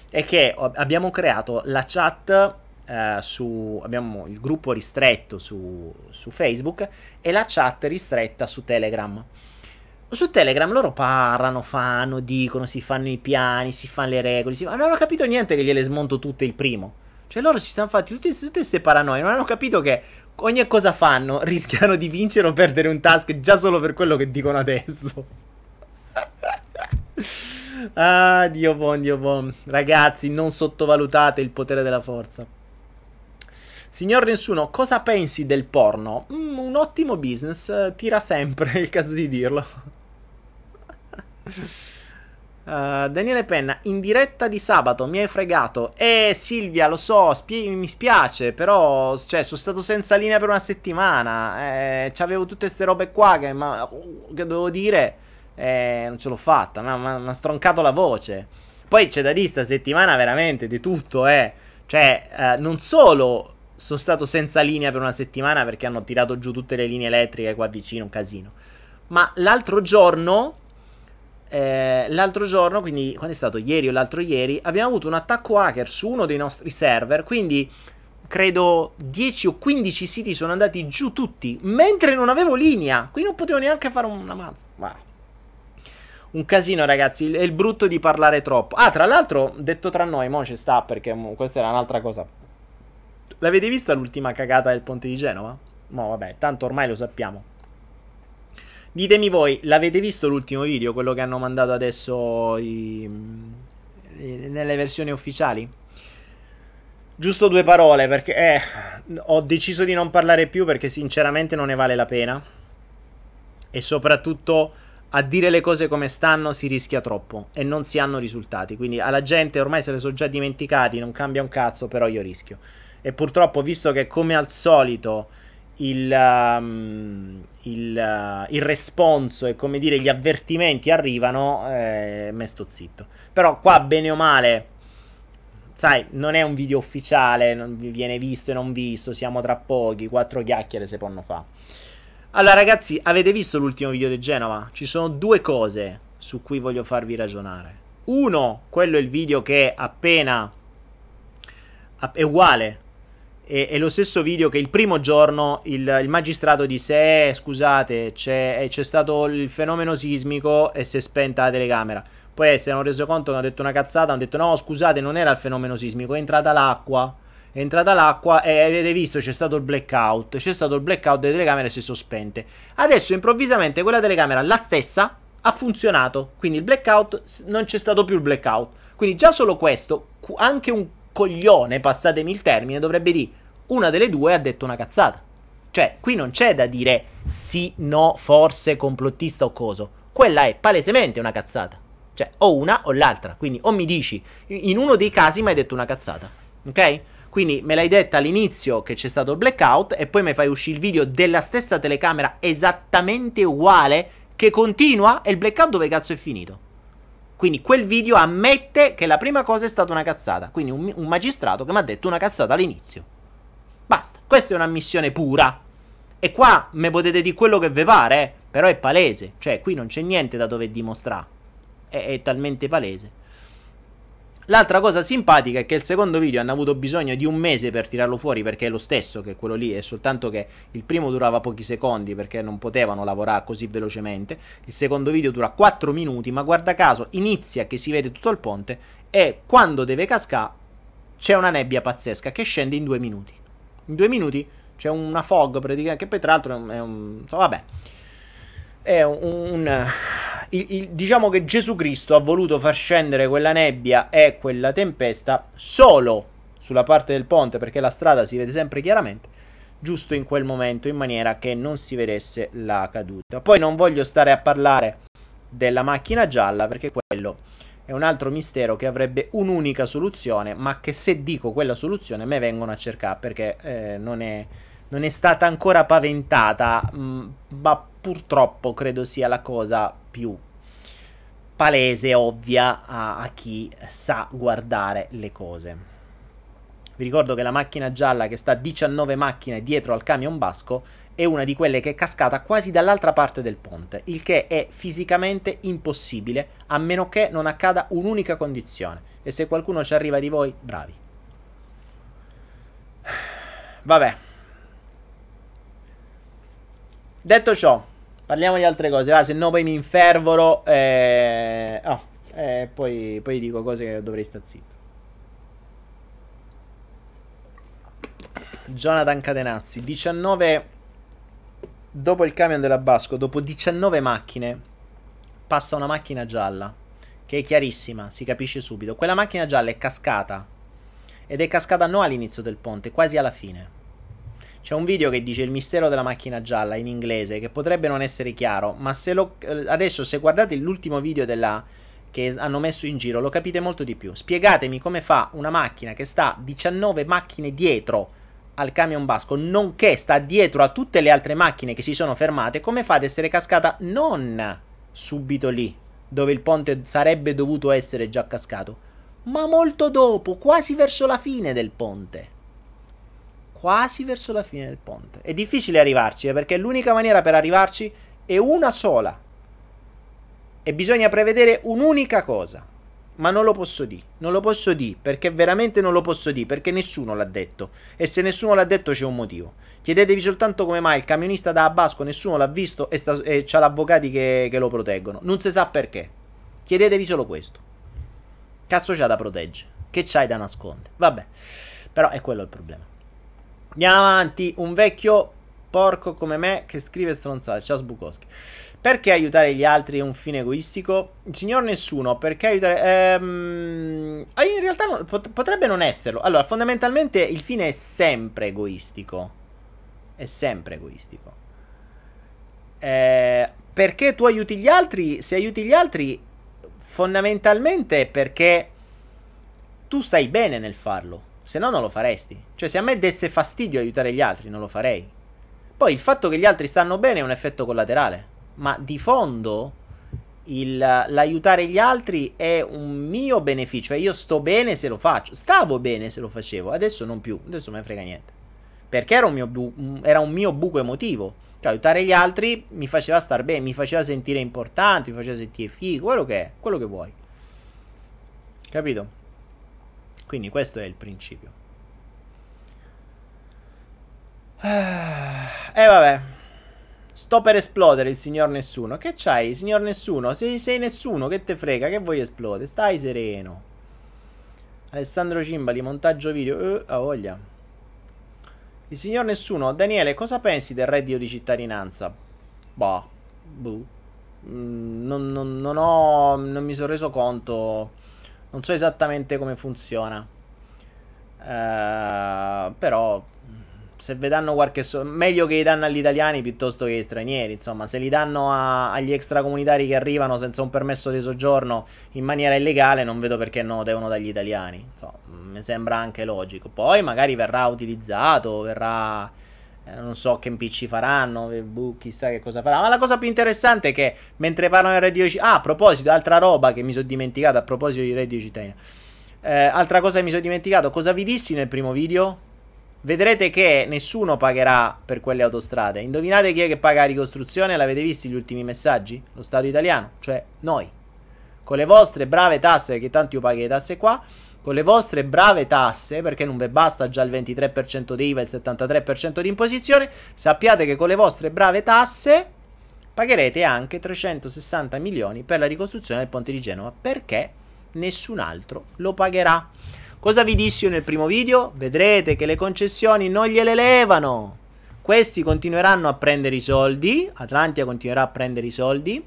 A: è che abbiamo creato la chat. Uh, su, abbiamo il gruppo ristretto su, su Facebook e la chat ristretta su Telegram. Su Telegram loro parlano, fanno, dicono, si fanno i piani, si fanno le regole. Si... Ma non ho capito niente che gliele smonto tutte il primo. Cioè loro si stanno fatti tutte queste paranoie. Non hanno capito che ogni cosa fanno rischiano di vincere o perdere un task già solo per quello che dicono adesso. ah, Dio buon, Dio buon. Ragazzi, non sottovalutate il potere della forza. Signor Nessuno, cosa pensi del porno? Mm, un ottimo business, tira sempre, è il caso di dirlo. Uh, Daniele Penna, in diretta di sabato mi hai fregato. Eh Silvia, lo so, spie- mi spiace, però cioè, sono stato senza linea per una settimana. Eh, C'avevo tutte queste robe qua che, ma, che dovevo dire, eh, non ce l'ho fatta, mi ha stroncato la voce. Poi c'è da dire sta settimana veramente di tutto, eh. Cioè, eh, non solo sono stato senza linea per una settimana perché hanno tirato giù tutte le linee elettriche qua vicino, un casino. Ma l'altro giorno eh, l'altro giorno, quindi quando è stato ieri o l'altro ieri, abbiamo avuto un attacco hacker su uno dei nostri server, quindi credo 10 o 15 siti sono andati giù tutti, mentre non avevo linea, qui non potevo neanche fare una mazza. Wow. Un casino, ragazzi. È il brutto di parlare troppo. Ah, tra l'altro, detto tra noi, mo ci sta perché questa era un'altra cosa. L'avete vista l'ultima cagata del ponte di Genova? No, vabbè, tanto ormai lo sappiamo. Ditemi voi, l'avete visto l'ultimo video, quello che hanno mandato adesso i, nelle versioni ufficiali? Giusto due parole, perché eh, ho deciso di non parlare più perché sinceramente non ne vale la pena. E soprattutto a dire le cose come stanno si rischia troppo e non si hanno risultati. Quindi alla gente ormai se le sono già dimenticati, non cambia un cazzo, però io rischio. E purtroppo, visto che come al solito il, um, il, uh, il, responso e come dire gli avvertimenti arrivano, eh, me sto zitto. Però qua bene o male, sai, non è un video ufficiale, non viene visto e non visto, siamo tra pochi, quattro chiacchiere se possono fare. Allora ragazzi, avete visto l'ultimo video di Genova? Ci sono due cose su cui voglio farvi ragionare. Uno, quello è il video che appena è uguale è, è, lo stesso video che il primo giorno il, il magistrato disse: eh, Scusate, c'è, eh, c'è, stato il fenomeno sismico e si è spenta la telecamera. Poi si erano reso conto che hanno detto una cazzata. Hanno detto: No, scusate, non era il fenomeno sismico, è entrata l'acqua. È entrata l'acqua e avete visto c'è stato il blackout. C'è stato il blackout delle telecamere e si sono spente. Adesso improvvisamente quella telecamera, la stessa, ha funzionato. Quindi il blackout non c'è stato più il blackout. Quindi già solo questo, anche un coglione, passatemi il termine, dovrebbe dire una delle due ha detto una cazzata. Cioè, qui non c'è da dire sì, no, forse, complottista o coso. Quella è palesemente una cazzata. Cioè, o una o l'altra. Quindi, o mi dici, in uno dei casi mi hai detto una cazzata. Ok? Quindi me l'hai detta all'inizio che c'è stato il blackout e poi mi fai uscire il video della stessa telecamera esattamente uguale che continua e il blackout dove cazzo è finito? Quindi quel video ammette che la prima cosa è stata una cazzata. Quindi un, un magistrato che mi ha detto una cazzata all'inizio. Basta. Questa è una missione pura. E qua me potete dire quello che vi pare, eh? però è palese. Cioè, qui non c'è niente da dover dimostrare. È, è talmente palese. L'altra cosa simpatica è che il secondo video hanno avuto bisogno di un mese per tirarlo fuori perché è lo stesso che quello lì, è soltanto che il primo durava pochi secondi perché non potevano lavorare così velocemente. Il secondo video dura 4 minuti, ma guarda caso inizia che si vede tutto il ponte e quando deve cascare c'è una nebbia pazzesca che scende in 2 minuti. In 2 minuti c'è una fog praticamente che poi tra l'altro è un... Insomma, vabbè è un, un il, il, diciamo che Gesù Cristo ha voluto far scendere quella nebbia e quella tempesta solo sulla parte del ponte perché la strada si vede sempre chiaramente giusto in quel momento in maniera che non si vedesse la caduta. Poi non voglio stare a parlare della macchina gialla perché quello è un altro mistero che avrebbe un'unica soluzione ma che se dico quella soluzione me vengono a cercare perché eh, non, è, non, è, stata ancora paventata mh, mm, ma purtroppo credo sia la cosa più palese, ovvia a, a chi sa guardare le cose. Vi ricordo che la macchina gialla che sta 19 macchine dietro al camion basco è una di quelle che è cascata quasi dall'altra parte del ponte, il che è fisicamente impossibile a meno che non accada un'unica condizione. E se qualcuno ci arriva di voi, bravi. Vabbè. Detto ciò, Parliamo di altre cose, va, se no poi mi infervoro e... Oh, e poi, poi dico cose che dovrei stare zitto. Jonathan Catenazzi, 19... Dopo il camion della Basco, dopo 19 macchine, passa una macchina gialla, che è chiarissima, si capisce subito. Quella macchina gialla è cascata, ed è cascata non all'inizio del ponte, quasi alla fine. C'è un video che dice il mistero della macchina gialla in inglese che potrebbe non essere chiaro, ma se lo, eh, adesso se guardate l'ultimo video della, che hanno messo in giro lo capite molto di più. Spiegatemi come fa una macchina che sta 19 macchine dietro al camion basco, nonché sta dietro a tutte le altre macchine che si sono fermate, come fa ad essere cascata non subito lì, dove il ponte sarebbe dovuto essere già cascato, ma molto dopo, quasi verso la fine del ponte quasi verso la fine del ponte. È difficile arrivarci, eh, perché l'unica maniera per arrivarci è una sola. E bisogna prevedere un'unica cosa. Ma non lo posso dire. Non lo posso dire, perché veramente non lo posso dire, perché nessuno l'ha detto. E se nessuno l'ha detto c'è un motivo. Chiedetevi soltanto come mai il camionista da Abasco nessuno l'ha visto e, sta, e c'ha l'avvocati che, che lo proteggono. Non si sa perché. Chiedetevi solo questo. Cazzo c'ha da proteggere? Che c'hai da nascondere? Vabbè. Però è quello il problema. Andiamo avanti. Un vecchio porco come me che scrive stronzate. Ciao Sbukowski. Perché aiutare gli altri è un fine egoistico? Signor nessuno. Perché aiutare... Ehm... In realtà non, pot- potrebbe non esserlo. Allora, fondamentalmente il fine è sempre egoistico. È sempre egoistico. Eh, perché tu aiuti gli altri? Se aiuti gli altri, fondamentalmente è perché tu stai bene nel farlo. Se no non lo faresti. Cioè se a me desse fastidio aiutare gli altri non lo farei. Poi il fatto che gli altri stanno bene è un effetto collaterale. Ma di fondo il, l'aiutare gli altri è un mio beneficio. E io sto bene se lo faccio. Stavo bene se lo facevo. Adesso non più. Adesso non me frega niente. Perché era un mio, bu- era un mio buco emotivo. Cioè aiutare gli altri mi faceva star bene. Mi faceva sentire importante. Mi faceva sentire figo. Quello che è. Quello che vuoi. Capito? Quindi questo è il principio. E eh, vabbè. Sto per esplodere il signor nessuno. Che c'hai, signor nessuno? Sei, sei nessuno, che te frega? Che vuoi esplodere? Stai sereno. Alessandro Cimbali, montaggio video. Uh, a voglia. Il signor nessuno. Daniele, cosa pensi del reddito di cittadinanza? Boh. Buh. Mm, non, non, non, ho. Non mi sono reso conto non so esattamente come funziona. Uh, però se vi danno qualche so- meglio che li danno agli italiani piuttosto che agli stranieri insomma se li danno a- agli extracomunitari che arrivano senza un permesso di soggiorno in maniera illegale non vedo perché no devono dagli italiani insomma, mi sembra anche logico poi magari verrà utilizzato verrà non so che impicci faranno, boh, chissà che cosa farà. Ma la cosa più interessante è che mentre parlano del reddito cittadino. Ah, a proposito, altra roba che mi sono dimenticato a proposito di reddito cittadino. Eh, altra cosa che mi sono dimenticato, cosa vi dissi nel primo video? Vedrete che nessuno pagherà per quelle autostrade. Indovinate chi è che paga la ricostruzione? L'avete visto gli ultimi messaggi? Lo Stato italiano, cioè noi. con le vostre brave tasse, che tanto io paghi le tasse qua, con le vostre brave tasse, perché non vi basta già il 23% di IVA e il 73% di imposizione, sappiate che con le vostre brave tasse pagherete anche 360 milioni per la ricostruzione del ponte di Genova, perché nessun altro lo pagherà. Cosa vi dissi io nel primo video? Vedrete che le concessioni non gliele levano. Questi continueranno a prendere i soldi, Atlantia continuerà a prendere i soldi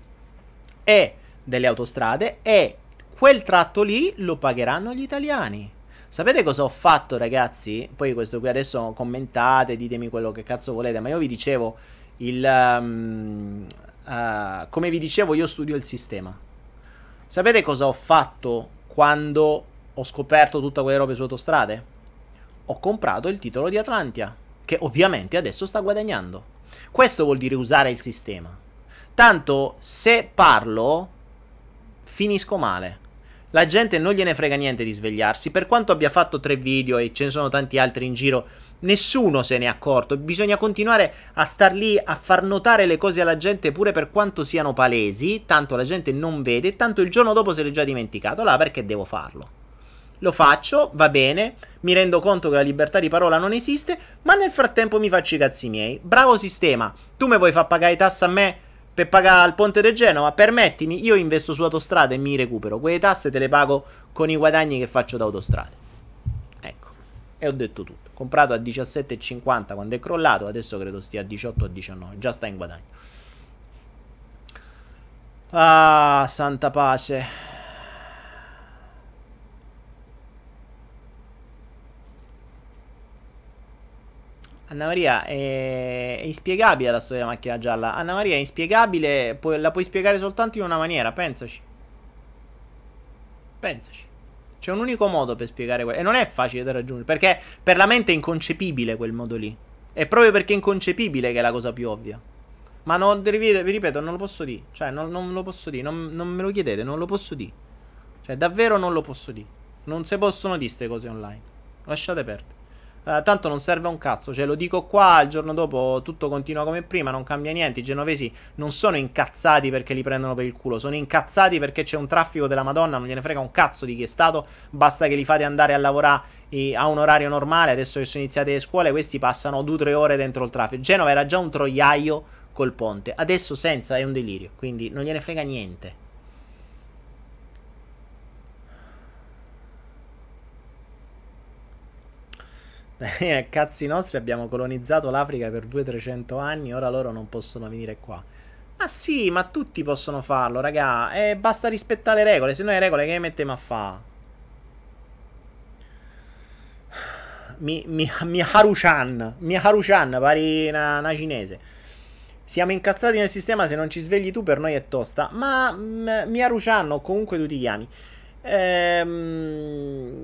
A: e delle autostrade e quel tratto lì lo pagheranno gli italiani. Sapete cosa ho fatto, ragazzi? Poi questo qui adesso commentate, ditemi quello che cazzo volete, ma io vi dicevo il um, uh, come vi dicevo, io studio il sistema. Sapete cosa ho fatto quando ho scoperto tutta quelle robe su autostrade? Ho comprato il titolo di Atlantia, che ovviamente adesso sta guadagnando. Questo vuol dire usare il sistema. Tanto se parlo finisco male. La gente non gliene frega niente di svegliarsi. Per quanto abbia fatto tre video e ce ne sono tanti altri in giro, nessuno se ne è accorto. Bisogna continuare a star lì a far notare le cose alla gente, pure per quanto siano palesi. Tanto la gente non vede, tanto il giorno dopo se l'è già dimenticato. Là perché devo farlo? Lo faccio, va bene. Mi rendo conto che la libertà di parola non esiste, ma nel frattempo mi faccio i cazzi miei. Bravo sistema. Tu mi vuoi far pagare tasse a me? Per pagare il ponte di Genova, permettimi, io investo su autostrade e mi recupero. Quelle tasse te le pago con i guadagni che faccio da autostrade. Ecco, e ho detto tutto. Comprato a 17,50 quando è crollato, adesso credo stia a 18 o 19, già sta in guadagno. Ah, santa pace. Anna Maria è, è inspiegabile la storia della macchina gialla. Anna Maria è inspiegabile, pu- la puoi spiegare soltanto in una maniera, pensaci. Pensaci. C'è un unico modo per spiegare quello. E non è facile da raggiungere, perché per la mente è inconcepibile quel modo lì. È proprio perché è inconcepibile che è la cosa più ovvia. Ma non, vi ripeto, non lo posso dire. Cioè, non, non lo posso dire. Non, non, me lo chiedete, non lo posso dire. Cioè, davvero non lo posso dire. Non si possono dire queste cose online. Lasciate perdere. Uh, tanto non serve un cazzo, cioè lo dico qua, il giorno dopo tutto continua come prima, non cambia niente. I genovesi non sono incazzati perché li prendono per il culo, sono incazzati perché c'è un traffico della Madonna, non gliene frega un cazzo di chi è stato, basta che li fate andare a lavorare a un orario normale. Adesso che sono iniziate le scuole, questi passano 2-3 ore dentro il traffico. Genova era già un troiaio col ponte, adesso senza è un delirio, quindi non gliene frega niente. cazzi nostri abbiamo colonizzato l'Africa per 200-300 anni, ora loro non possono venire qua. Ma sì, ma tutti possono farlo, raga. E eh, basta rispettare le regole, se no le regole che mettiamo a fa? Mi, mi, mi Haruchan, mi Haruchan, pari una, una cinese. Siamo incastrati nel sistema, se non ci svegli tu per noi è tosta. Ma mm, mi Haruchan o comunque tu ti chiami. Ehm,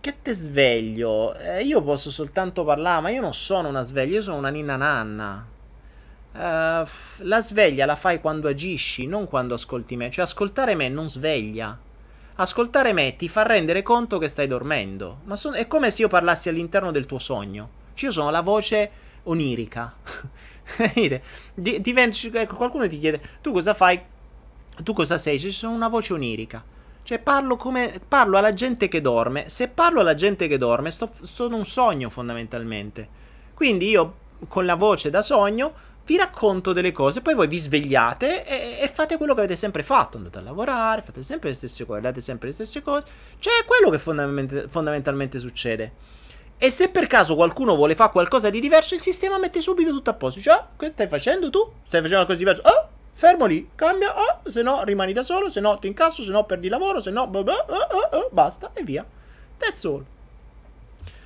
A: che te sveglio? Eh, io posso soltanto parlare, ma io non sono una sveglia, io sono una ninna nanna. Uh, la sveglia la fai quando agisci, non quando ascolti me. Cioè, ascoltare me non sveglia. Ascoltare me ti fa rendere conto che stai dormendo. Ma son- è come se io parlassi all'interno del tuo sogno. Cioè, io sono la voce onirica. Diventi, ecco, qualcuno ti chiede: Tu cosa fai? Tu cosa sei? Cioè, sono una voce onirica. Cioè parlo, come, parlo alla gente che dorme. Se parlo alla gente che dorme, sto, sono un sogno fondamentalmente. Quindi io con la voce da sogno vi racconto delle cose, poi voi vi svegliate e, e, fate quello che avete sempre fatto. Andate a lavorare, fate sempre le stesse cose, date sempre le stesse cose. Cioè è quello che fondament- fondamentalmente succede. E se per caso qualcuno vuole fare qualcosa di diverso, il sistema mette subito tutto a posto. Cioè, che stai facendo tu? Stai facendo qualcosa di diverso? Oh, fermo lì, cambia, oh, se no rimani da solo, se no ti incasso, se no perdi lavoro, se no blah blah, oh, oh, oh, basta e via. That's all.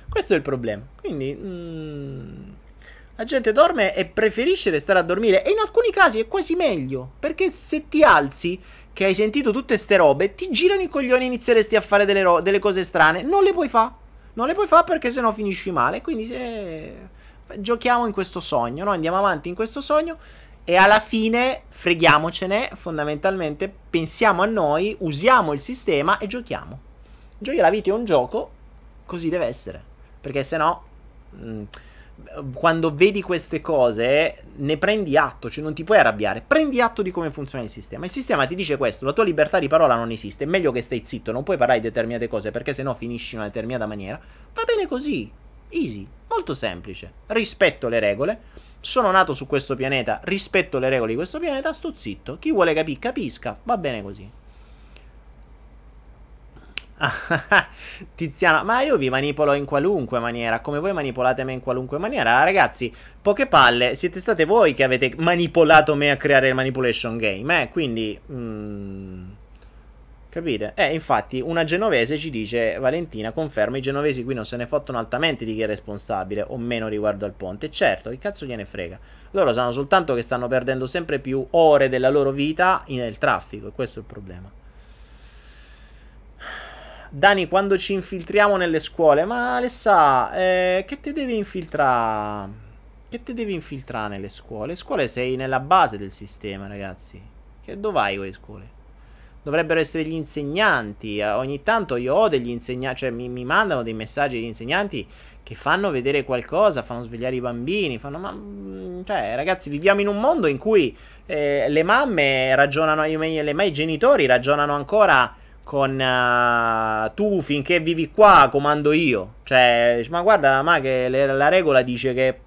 A: Questo è il problema. Quindi mm, la gente dorme e preferisce restare a dormire e in alcuni casi è quasi meglio, perché se ti alzi che hai sentito tutte ste robe, ti girano i coglioni e inizieresti a fare delle, ro- delle cose strane, non le puoi fare. Non le puoi fare perché sennò finisci male. Quindi se giochiamo in questo sogno, no? Andiamo avanti in questo sogno e alla fine freghiamocene, fondamentalmente pensiamo a noi, usiamo il sistema e giochiamo. Giochi la vita è un gioco, così deve essere, perché se no mm, quando vedi queste cose ne prendi atto, cioè non ti puoi arrabbiare, prendi atto di come funziona il sistema. Il sistema ti dice questo, la tua libertà di parola non esiste, è meglio che stai zitto, non puoi parlare di determinate cose perché sennò finisci in una determinata maniera. Va bene così, easy, molto semplice. Rispetto le regole, sono nato su questo pianeta, rispetto le regole di questo pianeta, sto zitto. Chi vuole capire, capisca, va bene così. Tiziano, ma io vi manipolo in qualunque maniera, come voi manipolate me in qualunque maniera. Ragazzi, poche palle, siete state voi che avete manipolato me a creare il manipulation game, eh? Quindi... Mm, capite? Eh, infatti, una genovese ci dice, Valentina, conferma, i genovesi qui non se ne fottono altamente di chi è responsabile, o meno riguardo al ponte. Certo, che cazzo gliene frega? Loro sanno soltanto che stanno perdendo sempre più ore della loro vita nel traffico, e questo è il problema. Dani, quando ci infiltriamo nelle scuole, ma Alessa, eh, che ti devi infiltrare? Che ti devi infiltrare nelle scuole? Le scuole sei nella base del sistema, ragazzi. Che dove vai con le scuole? Dovrebbero essere gli insegnanti. Eh, ogni tanto io ho degli insegnanti, cioè mi, mi mandano dei messaggi degli insegnanti che fanno vedere qualcosa, fanno svegliare i bambini, fanno ma mm, cioè ragazzi, viviamo in un mondo in cui eh, le mamme ragionano, io, le, i genitori ragionano ancora con uh, tu finché vivi qua comando io. Cioè, ma guarda, ma che le, la regola dice che,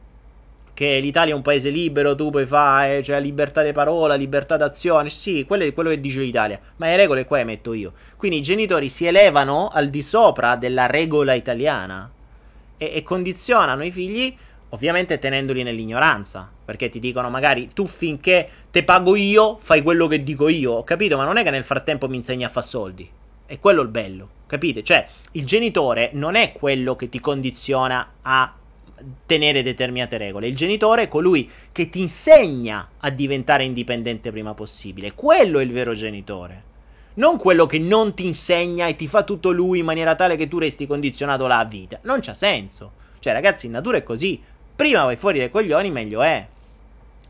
A: che, l'Italia è un paese libero, tu puoi fare, cioè libertà di parola, libertà d'azione. Sì, quello è quello che dice l'Italia, ma le regole qua le metto io. Quindi i genitori si elevano al di sopra della regola italiana e, e condizionano i figli ovviamente tenendoli nell'ignoranza. Perché ti dicono magari tu finché te pago io fai quello che dico io. Ho capito? Ma non è che nel frattempo mi insegni a fare soldi. È quello il bello. Capite? Cioè, il genitore non è quello che ti condiziona a tenere determinate regole. Il genitore è colui che ti insegna a diventare indipendente prima possibile. Quello è il vero genitore. Non quello che non ti insegna e ti fa tutto lui in maniera tale che tu resti condizionato là a vita. Non c'ha senso. Cioè, ragazzi, in natura è così. Prima vai fuori dai coglioni, meglio è.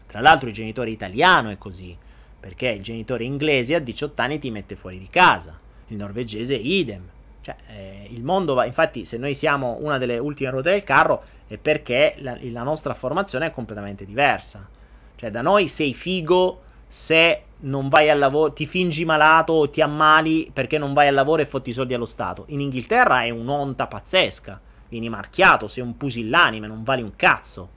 A: Tra l'altro il genitore italiano è così, perché il genitore inglese a 18 anni ti mette fuori di casa, il norvegese idem. Cioè, eh, il mondo va, infatti se noi siamo una delle ultime ruote del carro è perché la, la nostra formazione è completamente diversa. Cioè da noi sei figo se non vai al lavoro, ti fingi malato o ti ammali perché non vai al lavoro e fotti i soldi allo Stato. In Inghilterra è un'onta pazzesca. Vieni marchiato, sei un pusillanime, non vali un cazzo.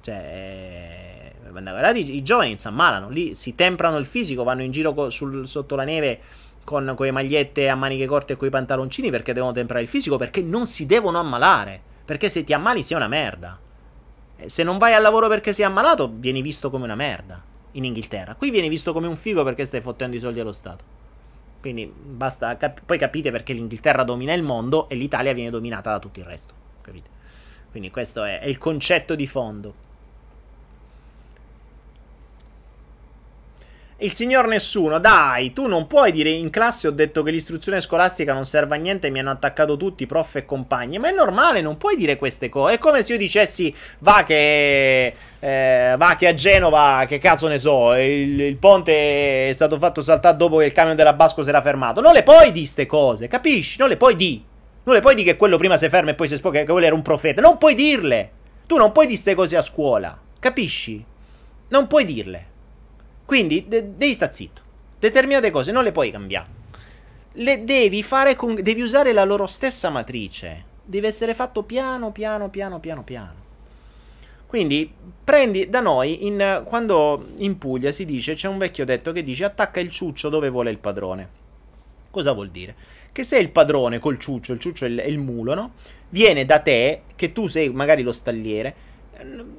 A: Cioè, guardate, i, i giovani si ammalano, lì si temprano il fisico, vanno in giro co- sul, sotto la neve con, con le magliette a maniche corte e con pantaloncini perché devono temprare il fisico, perché non si devono ammalare. Perché se ti ammali sei una merda. Se non vai al lavoro perché sei ammalato, vieni visto come una merda in Inghilterra. Qui vieni visto come un figo perché stai fottendo i soldi allo Stato. Quindi basta, cap- poi capite perché l'Inghilterra domina il mondo e l'Italia viene dominata da tutto il resto. Capite? Quindi questo è, è il concetto di fondo. Il signor nessuno, dai, tu non puoi dire in classe ho detto che l'istruzione scolastica non serve a niente mi hanno attaccato tutti, prof e compagni. Ma è normale, non puoi dire queste cose. È come se io dicessi, va che, eh, va che a Genova, che cazzo ne so, il, il, ponte è stato fatto saltare dopo che il camion della Basco si era fermato. Non le puoi di queste cose, capisci? Non le puoi di. Non le puoi di che quello prima si ferma e poi si spoca, che quello era un profeta. Non puoi dirle. Tu non puoi di queste cose a scuola, capisci? Non puoi dirle. Quindi de- devi stare zitto. Determinate cose non le puoi cambiare. Le devi fare con, devi usare la loro stessa matrice. Deve essere fatto piano, piano, piano, piano, piano. Quindi prendi da noi, in, quando in Puglia si dice, c'è un vecchio detto che dice attacca il ciuccio dove vuole il padrone. Cosa vuol dire? Che se il padrone col ciuccio, il ciuccio è il, è il mulo, no? Viene da te, che tu sei magari lo stalliere,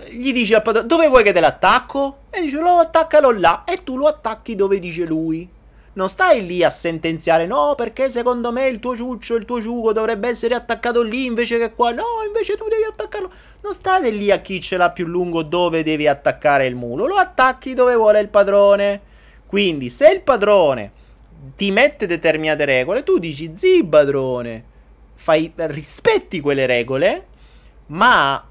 A: gli dici al padrone dove vuoi che te l'attacco? E dice lo attaccalo là e tu lo attacchi dove dice lui. Non stai lì a sentenziare no perché secondo me il tuo ciuccio, il tuo ciuco dovrebbe essere attaccato lì invece che qua. No, invece tu devi attaccarlo. Non state lì a chi ce l'ha più lungo dove devi attaccare il mulo. Lo attacchi dove vuole il padrone. Quindi se il padrone ti mette determinate regole, tu dici zi padrone. Fai, rispetti quelle regole, ma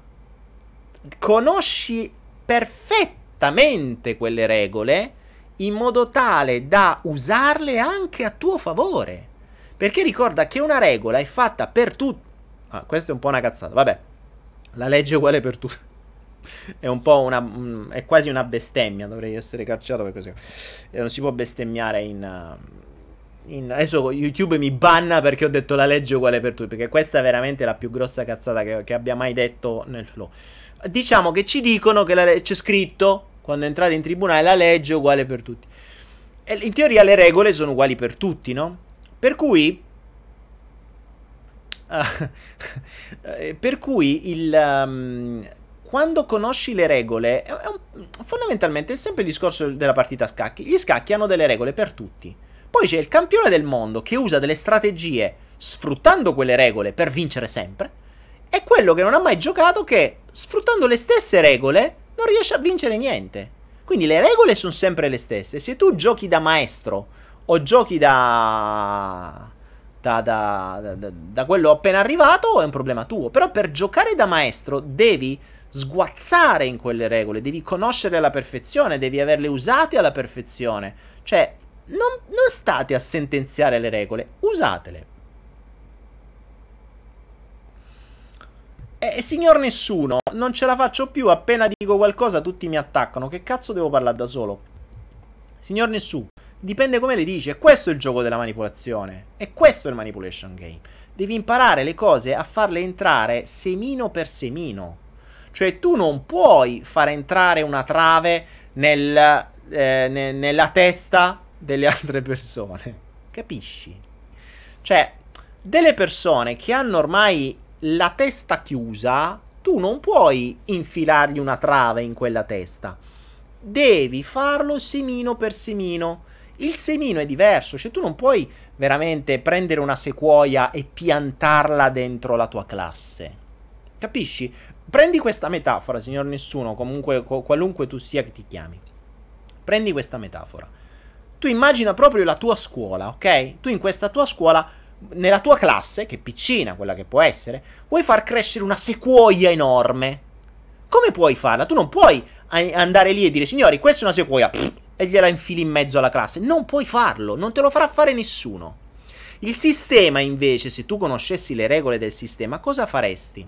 A: conosci perfettamente quelle regole in modo tale da usarle anche a tuo favore. Perché ricorda che una regola è fatta per tutti. Ah, questa è un po' una cazzata. Vabbè, la legge è uguale per tutti. è un po' una. Mm, è quasi una bestemmia. Dovrei essere cacciato per così. E non si può bestemmiare in. in adesso YouTube mi banna perché ho detto la legge uguale per tutti. Perché questa è veramente la più grossa cazzata che, che abbia mai detto nel flow. Diciamo che ci dicono che le- c'è scritto quando entrate in tribunale la legge è uguale per tutti. E in teoria le regole sono uguali per tutti, no? Per cui Uh, per cui il, um, quando conosci le regole, è un, fondamentalmente è sempre il discorso della partita a scacchi. Gli scacchi hanno delle regole per tutti. Poi c'è il campione del mondo che usa delle strategie sfruttando quelle regole per vincere sempre. E quello che non ha mai giocato che sfruttando le stesse regole non riesce a vincere niente. Quindi le regole sono sempre le stesse. Se tu giochi da maestro o giochi da da, da, da, da, quello appena arrivato è un problema tuo. Però per giocare da maestro devi sguazzare in quelle regole, devi conoscerle alla perfezione, devi averle usate alla perfezione. Cioè, non, non state a sentenziare le regole, usatele. E signor nessuno, non ce la faccio più, appena dico qualcosa tutti mi attaccano. Che cazzo devo parlare da solo? Signor nessuno, Dipende come le dici. Questo è il gioco della manipolazione. E questo è il manipulation game. Devi imparare le cose a farle entrare semino per semino. Cioè, tu non puoi far entrare una trave nel, eh, ne, nella testa delle altre persone. Capisci? Cioè, delle persone che hanno ormai la testa chiusa, tu non puoi infilargli una trave in quella testa. Devi farlo semino per semino. Il semino è diverso, cioè tu non puoi veramente prendere una sequoia e piantarla dentro la tua classe. Capisci? Prendi questa metafora, signor nessuno, comunque qualunque tu sia che ti chiami. Prendi questa metafora. Tu immagina proprio la tua scuola, ok? Tu in questa tua scuola, nella tua classe, che è piccina, quella che può essere, vuoi far crescere una sequoia enorme. Come puoi farla? Tu non puoi andare lì e dire, signori, questa è una sequoia. Pff, e gliela infili in mezzo alla classe. Non puoi farlo, non te lo farà fare nessuno. Il sistema, invece, se tu conoscessi le regole del sistema, cosa faresti?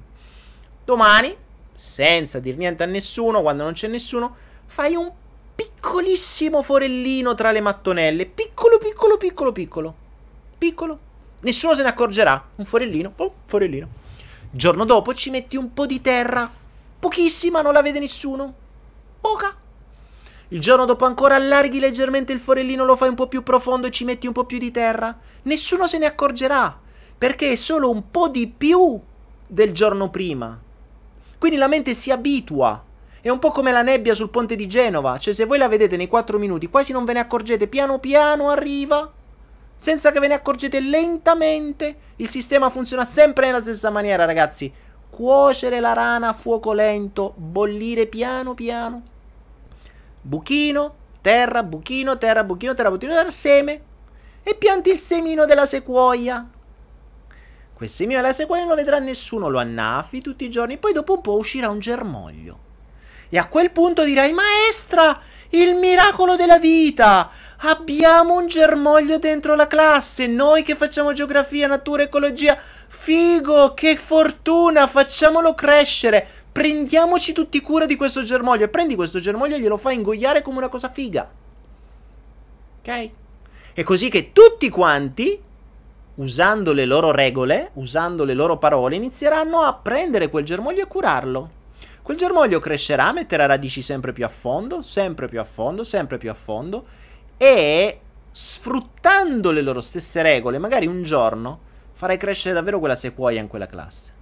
A: Domani, senza dir niente a nessuno, quando non c'è nessuno, fai un piccolissimo forellino tra le mattonelle. Piccolo, piccolo, piccolo, piccolo. Piccolo. Nessuno se ne accorgerà. Un forellino. Oh, forellino. Giorno dopo ci metti un po' di terra. Pochissima, non la vede nessuno. Poca. Il giorno dopo ancora allarghi leggermente il forellino, lo fai un po' più profondo e ci metti un po' più di terra. Nessuno se ne accorgerà, perché è solo un po' di più del giorno prima. Quindi la mente si abitua. È un po' come la nebbia sul ponte di Genova, cioè se voi la vedete nei 4 minuti, quasi non ve ne accorgete, piano piano arriva, senza che ve ne accorgete lentamente. Il sistema funziona sempre nella stessa maniera, ragazzi. Cuocere la rana a fuoco lento, bollire piano piano buchino, terra, buchino, terra, buchino, terra, buchino, terra, seme e pianti il semino della sequoia. Quel semino della sequoia non lo vedrà nessuno, lo annaffi tutti i giorni, poi dopo un po' uscirà un germoglio. E a quel punto dirai, maestra, il miracolo della vita! Abbiamo un germoglio dentro la classe, noi che facciamo geografia, natura, ecologia. Figo, che fortuna, facciamolo crescere prendiamoci tutti cura di questo germoglio. E prendi questo germoglio e glielo fai ingoiare come una cosa figa. Ok? È così che tutti quanti, usando le loro regole, usando le loro parole, inizieranno a prendere quel germoglio e curarlo. Quel germoglio crescerà, metterà radici sempre più a fondo, sempre più a fondo, sempre più a fondo e sfruttando le loro stesse regole, magari un giorno farai crescere davvero quella sequoia in quella classe.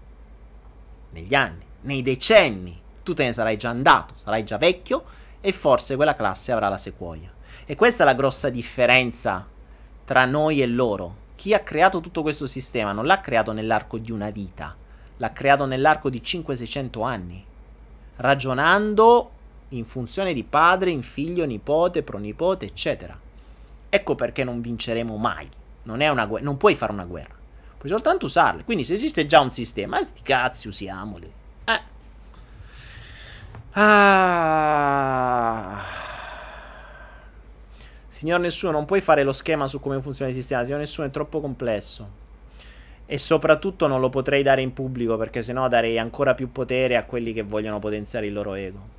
A: Negli anni nei decenni tu te ne sarai già andato, sarai già vecchio e forse quella classe avrà la sequoia. E questa è la grossa differenza tra noi e loro. Chi ha creato tutto questo sistema non l'ha creato nell'arco di una vita, l'ha creato nell'arco di 500-600 anni, ragionando in funzione di padre, in figlio, nipote, pronipote, eccetera. Ecco perché non vinceremo mai. Non, guerra, non puoi fare una guerra, puoi soltanto usarle. Quindi se esiste già un sistema, sti cazzi usiamoli. Eh. Ah. Signor Nessuno, non puoi fare lo schema su come funziona il sistema. Signor Nessuno, è troppo complesso. e soprattutto non lo potrei dare in pubblico perché sennò darei ancora più potere a quelli che vogliono potenziare il loro ego.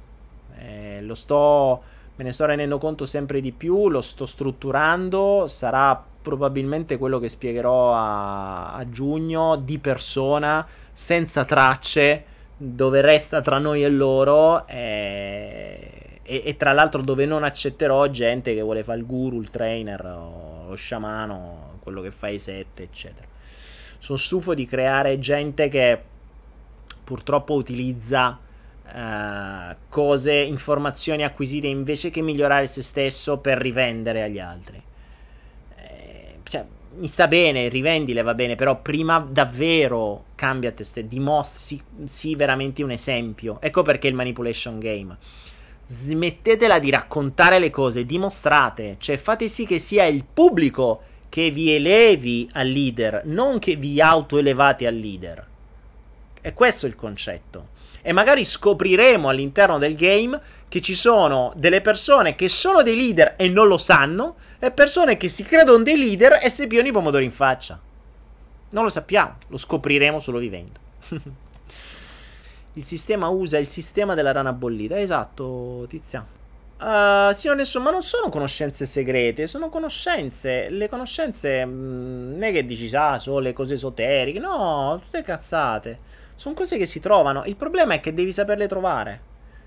A: Eh, lo sto, me ne sto rendendo conto sempre di più, lo sto strutturando, sarà probabilmente quello che spiegherò a, a giugno di persona, senza tracce, dove resta tra noi e loro. E, e, e, tra l'altro dove non accetterò gente che vuole fare il guru, il trainer lo sciamano, quello che fa i sette, eccetera sono stufo di creare gente che purtroppo utilizza uh, cose, informazioni acquisite invece che migliorare se stesso per rivendere agli altri. Eh, cioè, mi sta bene, rivendile va bene, però prima davvero cambia te stesso, dimostri, sii veramente un esempio. Ecco perché il manipulation game. Smettetela di raccontare le cose, dimostrate, cioè fate sì che sia il pubblico che vi elevi al leader, non che vi autoelevate al leader. E questo è il concetto. E magari scopriremo all'interno del game che ci sono delle persone che sono dei leader e non lo sanno, e persone che si credono dei leader e si piono i pomodori in faccia. Non lo sappiamo, lo scopriremo solo vivendo. il sistema usa il sistema della rana bollita. Esatto, Tiziano. Uh, signor Nessuno, ma non sono conoscenze segrete, sono conoscenze. Le conoscenze mh, mm, non è che dici, ah, sono le cose esoteriche. No, tutte cazzate. Sono cose che si trovano. Il problema è che devi saperle trovare.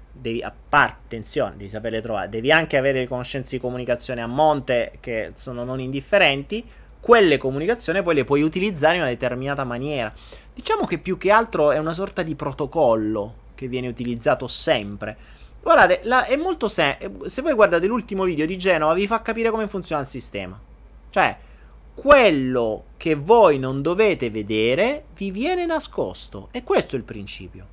A: Devi, a parte, attenzione, devi saperle trovare. Devi anche avere le conoscenze di comunicazione a monte che sono non indifferenti. Quelle comunicazioni poi le puoi utilizzare in una determinata maniera. Diciamo che più che altro è una sorta di protocollo che viene utilizzato sempre Guardate, la, è molto semplice. Se voi guardate l'ultimo video di Genova, vi fa capire come funziona il sistema. Cioè, quello che voi non dovete vedere vi viene nascosto. E questo è il principio.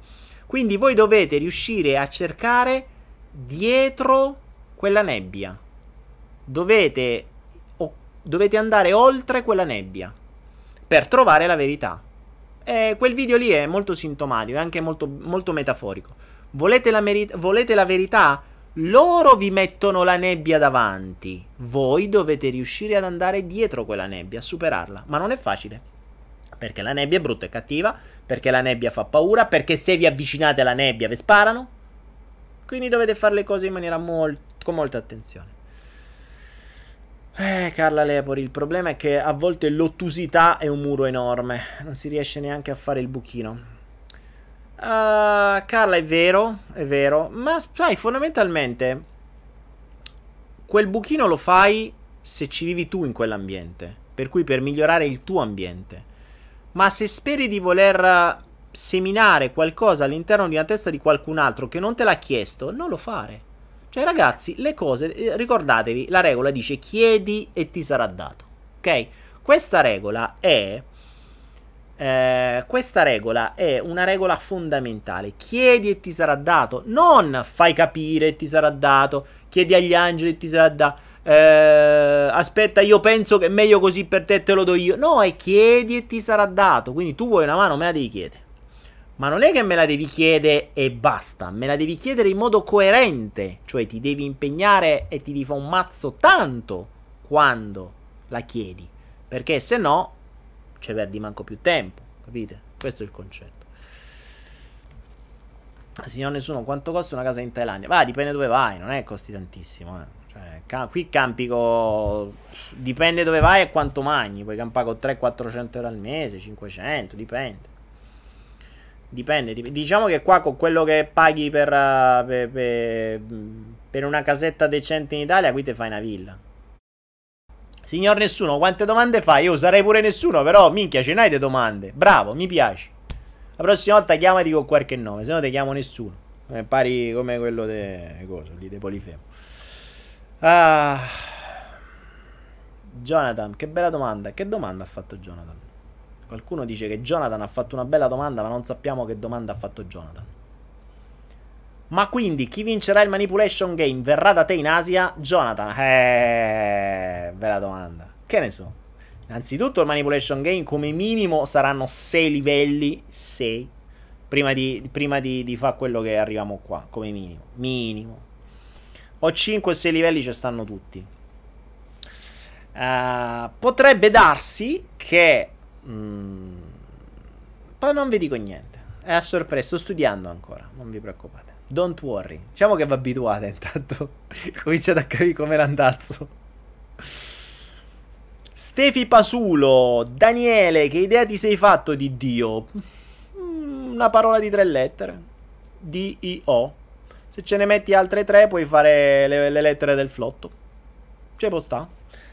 A: Quindi voi dovete riuscire a cercare dietro quella nebbia. Dovete, o, dovete andare oltre quella nebbia per trovare la verità. E quel video lì è molto sintomatico, è anche molto, molto metaforico. Volete la, meri- volete la verità? Loro vi mettono la nebbia davanti. Voi dovete riuscire ad andare dietro quella nebbia, a superarla. Ma non è facile. Perché la nebbia è brutta e cattiva. Perché la nebbia fa paura. Perché se vi avvicinate alla nebbia vi sparano. Quindi dovete fare le cose in maniera molt- con molta attenzione. Eh, Carla Lepori, il problema è che a volte l'ottusità è un muro enorme. Non si riesce neanche a fare il buchino. Uh, Carla, è vero, è vero, ma sai, fondamentalmente quel buchino lo fai se ci vivi tu in quell'ambiente, per cui per migliorare il tuo ambiente. Ma se speri di voler seminare qualcosa all'interno di una testa di qualcun altro che non te l'ha chiesto, non lo fare. Cioè, ragazzi, le cose, eh, ricordatevi, la regola dice chiedi e ti sarà dato. Ok? Questa regola è eh, questa regola è una regola fondamentale. Chiedi e ti sarà dato. Non fai capire e ti sarà dato. Chiedi agli angeli e ti sarà dato. Eh, aspetta, io penso che è meglio così per te, te lo do io. No, è chiedi e ti sarà dato. Quindi tu vuoi una mano, me la devi chiedere. Ma non è che me la devi chiedere e basta, me la devi chiedere in modo coerente, cioè ti devi impegnare e ti devi fare un mazzo tanto quando la chiedi, perché se no ci perdi manco più tempo, capite? Questo è il concetto. Signor nessuno, quanto costa una casa in Thailandia? Va, dipende dove vai, non è costi tantissimo, eh. Cioè, ca- qui campi con... Dipende dove vai e quanto mangi. Puoi campare con 300-400 euro al mese, 500, dipende. Dipende, dip- diciamo che qua con quello che paghi per, per, per, per una casetta decente in Italia, qui ti fai una villa. Signor nessuno, quante domande fai? Io sarei pure nessuno, però minchia, ce n'hai di domande. Bravo, mi piace. La prossima volta chiamati con qualche nome, se no ti chiamo nessuno. Come pari come quello de... Cosa, lì, de Polifemo. Ah. Jonathan, che bella domanda. Che domanda ha fatto Jonathan? Qualcuno dice che Jonathan ha fatto una bella domanda, ma non sappiamo che domanda ha fatto Jonathan. Ma quindi chi vincerà il Manipulation Game verrà da te in Asia? Jonathan. Eh, bella domanda. Che ne so. Innanzitutto il Manipulation Game come minimo saranno 6 livelli, 6, prima di, prima di, di fare quello che arriviamo qua, come minimo. Minimo. O 5 o 6 livelli ci stanno tutti. Uh, potrebbe darsi che... Mm, Poi non vi dico niente. È a sorpresa, sto studiando ancora, non vi preoccupate. Don't worry. Diciamo che vi abituate intanto. Cominciate a capire come l'andazzo. Stefi Pasulo, Daniele, che idea ti sei fatto di Dio? Mm, una parola di tre lettere. D-I-O. Se ce ne metti altre tre, puoi fare le, le lettere del flotto. Ci può sta.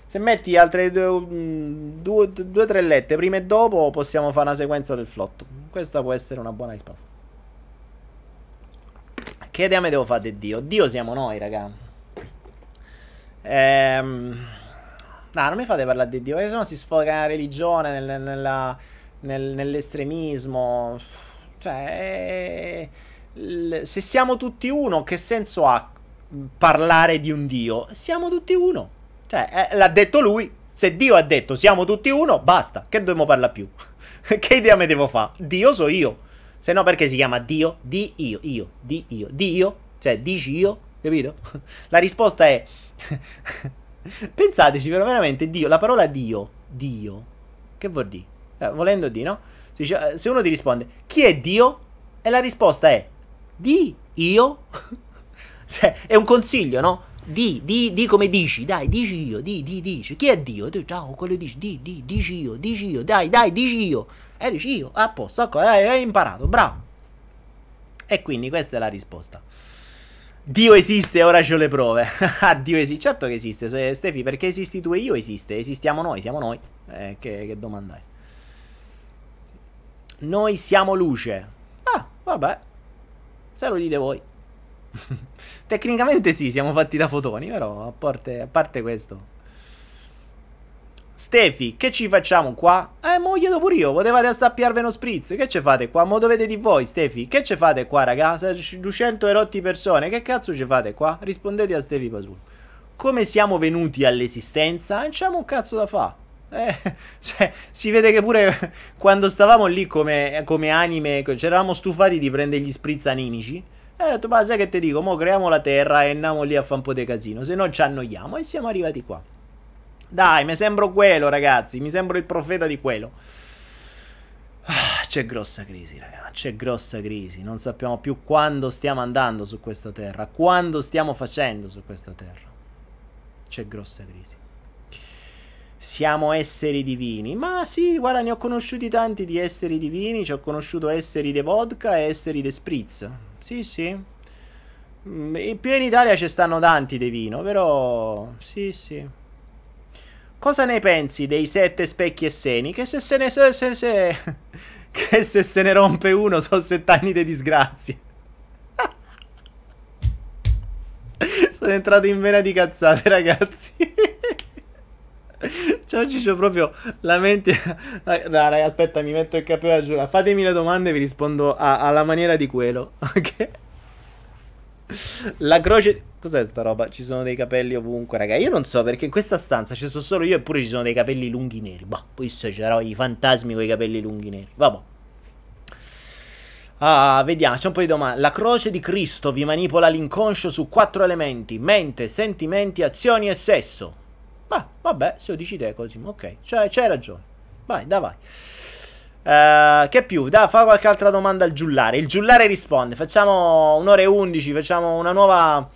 A: Se metti altre mm, due o tre lettere prima e dopo, possiamo fare una sequenza del flotto. Questa può essere una buona risposta. Che idea mi devo fare di Dio? Dio siamo noi, raga. Ehm... No, non mi fate parlare di Dio, perché sennò si sfoga la religione nel, nella, nel, nell'estremismo. Cioè, se siamo tutti uno, che senso ha parlare di un Dio? Siamo tutti uno. Cioè, eh, l'ha detto lui. Se Dio ha detto siamo tutti uno, basta. Che dobbiamo parlare più? che idea mi devo fare? Dio so io. Se no, perché si chiama Dio? Di io, io, di io, Dio. Cioè, dici io, capito? La risposta è... Pensateci, però veramente Dio, la parola Dio, Dio, che vuol dire? Eh, volendo dire, no? Eh, se uno ti risponde, chi è Dio? E la risposta è, di io? cioè, è un consiglio, no? Di, di, di come dici, dai, dici io, di, di, dici. Chi è Dio? Tu, ciao, quello dici, di, di, dici io, dici io, dai, dai, dici io. E dici io, a posto, ecco, hai, hai imparato, bravo. E quindi questa è la risposta. Dio esiste, ora c'ho le prove. Ah, Dio esiste, certo che esiste. Se, Stefi, perché esisti tu e io esiste? Esistiamo noi, siamo noi. Eh, che, che domanda è? Noi siamo luce. Ah, vabbè. Se lo dite voi. Tecnicamente sì, siamo fatti da fotoni, però a parte, a parte questo. Stefi, che ci facciamo qua? Eh, mo chiedo pure io, potevate stappiarvi uno spritz, che ci fate qua? Mo dovete di voi, Stefi, che ci fate qua, raga? 200 erotti persone, che cazzo ci fate qua? Rispondete a Stefi Pasul. Come siamo venuti all'esistenza? Non c'è un cazzo da fa. Eh, cioè, si vede che pure quando stavamo lì come, come anime, ci eravamo stufati di prendere gli spritz animici. E ho detto, ma sai che ti dico, mo creiamo la terra e andiamo lì a fare un po' di casino, se no ci annoiamo e siamo arrivati qua. Dai, mi sembro quello, ragazzi. Mi sembro il profeta di quello. Ah, c'è grossa crisi, ragazzi. C'è grossa crisi. Non sappiamo più quando stiamo andando su questa terra. Quando stiamo facendo su questa terra. C'è grossa crisi. Siamo esseri divini. Ma sì, guarda, ne ho conosciuti tanti di esseri divini. Ci ho conosciuto esseri de vodka e esseri de spritz. Sì, sì. Mm, e più in Italia ci stanno tanti di vino, però... Sì, sì. Cosa ne pensi dei sette specchi e seni? Che se se ne... Se, se, se, che se se ne rompe uno sono sett'anni di disgrazia. sono entrato in vena di cazzate, ragazzi. Oggi c'ho proprio la mente. Dai, raga, aspetta, mi metto il a giura. Fatemi le domande e vi rispondo a, alla maniera di quello. Ok? La croce. Cos'è sta roba? Ci sono dei capelli ovunque, raga. Io non so perché in questa stanza ci sono solo io eppure ci sono dei capelli lunghi neri. Bah, poi c'erano i fantasmi con i capelli lunghi neri. Vabbè. Ah, vediamo, c'è un po' di domande. La croce di Cristo vi manipola l'inconscio su quattro elementi: mente, sentimenti, azioni e sesso. Bah, vabbè, se lo dici te così, ok. Cioè, c'hai ragione. Vai, dai, vai. Uh, che più? Da, fa qualche altra domanda al giullare. Il giullare risponde. Facciamo un'ora e undici. Facciamo una nuova.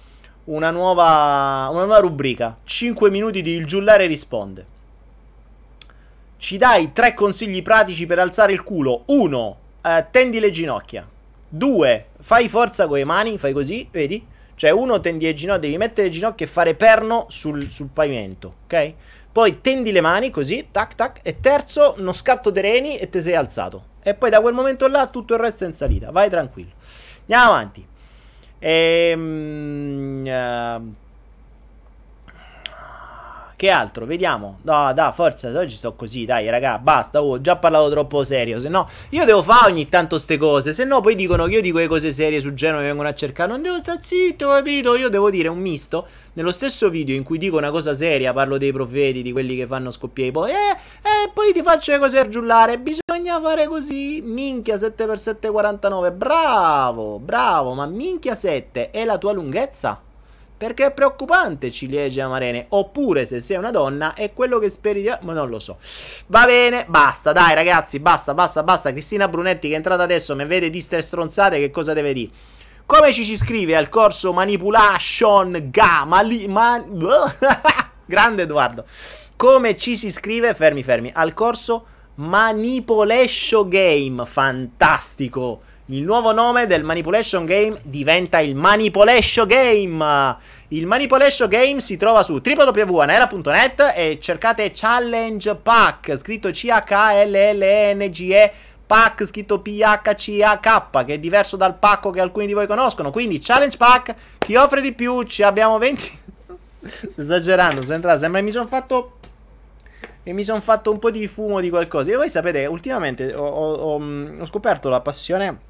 A: Una nuova. Una nuova rubrica. 5 minuti di Il giullare risponde. Ci dai tre consigli pratici per alzare il culo. 1. Uh, tendi le ginocchia. 2. Fai forza con le mani. Fai così, vedi? Cioè, uno tendi le ginocchia. Devi mettere le ginocchia e fare perno sul, sul pavimento. Ok? Poi tendi le mani così, tac tac. E terzo, uno scatto di reni e te sei alzato. E poi da quel momento là tutto il resto è in salita. Vai tranquillo. Andiamo avanti. Ehm... Uh, che altro? Vediamo. No, dai, forza, oggi sto così, dai, raga, basta, oh, ho già parlato troppo serio, se no io devo fare ogni tanto ste cose, se no poi dicono che io dico le cose serie su Genova e vengono a cercare, non devo stare zitto, capito? Io devo dire un misto. Nello stesso video in cui dico una cosa seria, parlo dei profeti, di quelli che fanno scoppiare poi, eh, eh, poi ti faccio le cose a giullare, bisogna fare così, minchia 7x7 49, bravo, bravo, ma minchia 7 è la tua lunghezza? Perché è preoccupante ciliegie amarene. Oppure se sei una donna è quello che speri di... Ma non lo so. Va bene, basta, dai ragazzi, basta, basta, basta. Cristina Brunetti che è entrata adesso, mi vede di ste stronzate, che cosa deve dire? Come ci si iscrive al corso Manipulation Ga? Mali, man... Grande Edoardo. Come ci si iscrive? Fermi, fermi. Al corso Manipulation Game. Fantastico. Il nuovo nome del Manipulation Game diventa il Manipulation Game. Il Manipulation Game si trova su www.anera.net e cercate Challenge Pack, scritto C-H-L-L-N-G-E pack scritto P-H-C-A-K, che è diverso dal pacco che alcuni di voi conoscono. Quindi, challenge pack, chi offre di più, ci abbiamo 20. Sto esagerando, sembra, sembra mi sono fatto. E mi sono fatto un po' di fumo di qualcosa. E voi sapete, ultimamente ho, ho, ho scoperto la passione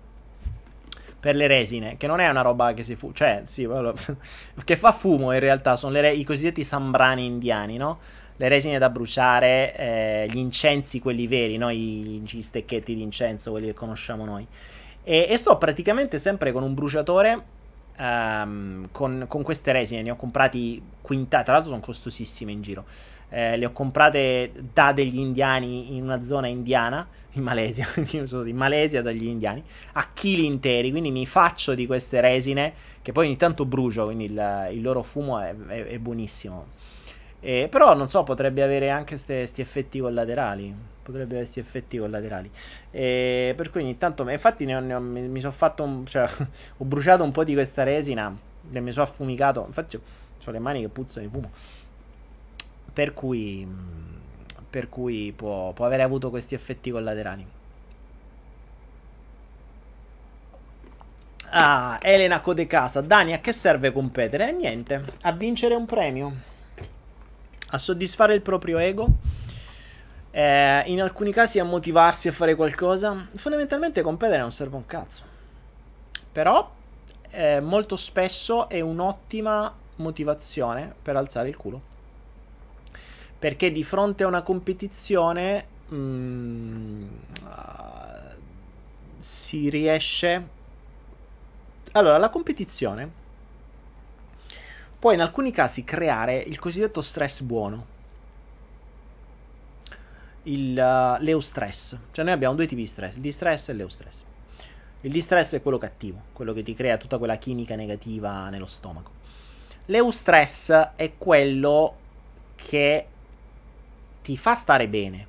A: per le resine, che non è una roba che si fu, cioè, sì, che fa fumo in realtà, sono re- i cosiddetti sambrani indiani, no? le resine da bruciare, eh, gli incensi, quelli veri, no? I, i stecchetti di incenso, quelli che conosciamo noi. E, e sto praticamente sempre con un bruciatore. Um, con, con, queste resine ne ho comprati quintali, tra l'altro sono costosissime in giro. Eh, le ho comprate da degli indiani in una zona indiana, in Malesia, in Malesia dagli indiani, a chili interi. Quindi mi faccio di queste resine che poi ogni tanto brucio, quindi il, il loro fumo è, è, è buonissimo. Eh, però non so, potrebbe avere anche questi effetti collaterali. Potrebbe avere questi effetti collaterali. Eh, per cui ogni tanto. Infatti, ne ho, ne ho, mi, mi sono fatto. Un, cioè, ho bruciato un po' di questa resina. E mi sono affumicato. Infatti, ho le mani che puzzano di fumo. Per cui. Per cui può, può avere avuto questi effetti collaterali. Ah, Elena Codecasa. Dani, a che serve competere? Niente, a vincere un premio a soddisfare il proprio ego, eh, in alcuni casi a motivarsi a fare qualcosa. Fondamentalmente competere non serve un cazzo. Però eh, molto spesso è un'ottima motivazione per alzare il culo. Perché di fronte a una competizione mh, mm, si riesce... Allora, la competizione può in alcuni casi creare il cosiddetto stress buono. Il, uh, l'eustress. Cioè noi abbiamo due tipi di stress, il distress e l'eustress. Il distress è quello cattivo, quello che ti crea tutta quella chimica negativa nello stomaco. L'eustress è quello che ti fa stare bene.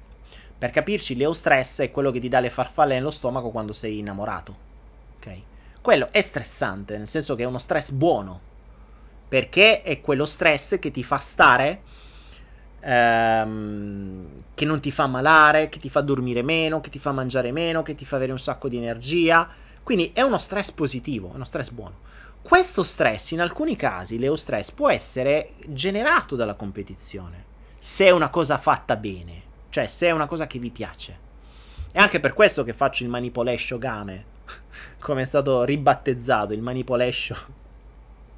A: Per capirci, l'eustress è quello che ti dà le farfalle nello stomaco quando sei innamorato. Ok? Quello è stressante, nel senso che è uno stress buono perché è quello stress che ti fa stare, ehm, che non ti fa malare, che ti fa dormire meno, che ti fa mangiare meno, che ti fa avere un sacco di energia. Quindi è uno stress positivo, è uno stress buono. Questo stress, in alcuni casi, l'eo stress può essere generato dalla competizione, se è una cosa fatta bene, cioè se è una cosa che vi piace. È anche per questo che faccio il manipolescio game, come è stato ribattezzato, il manipolescio.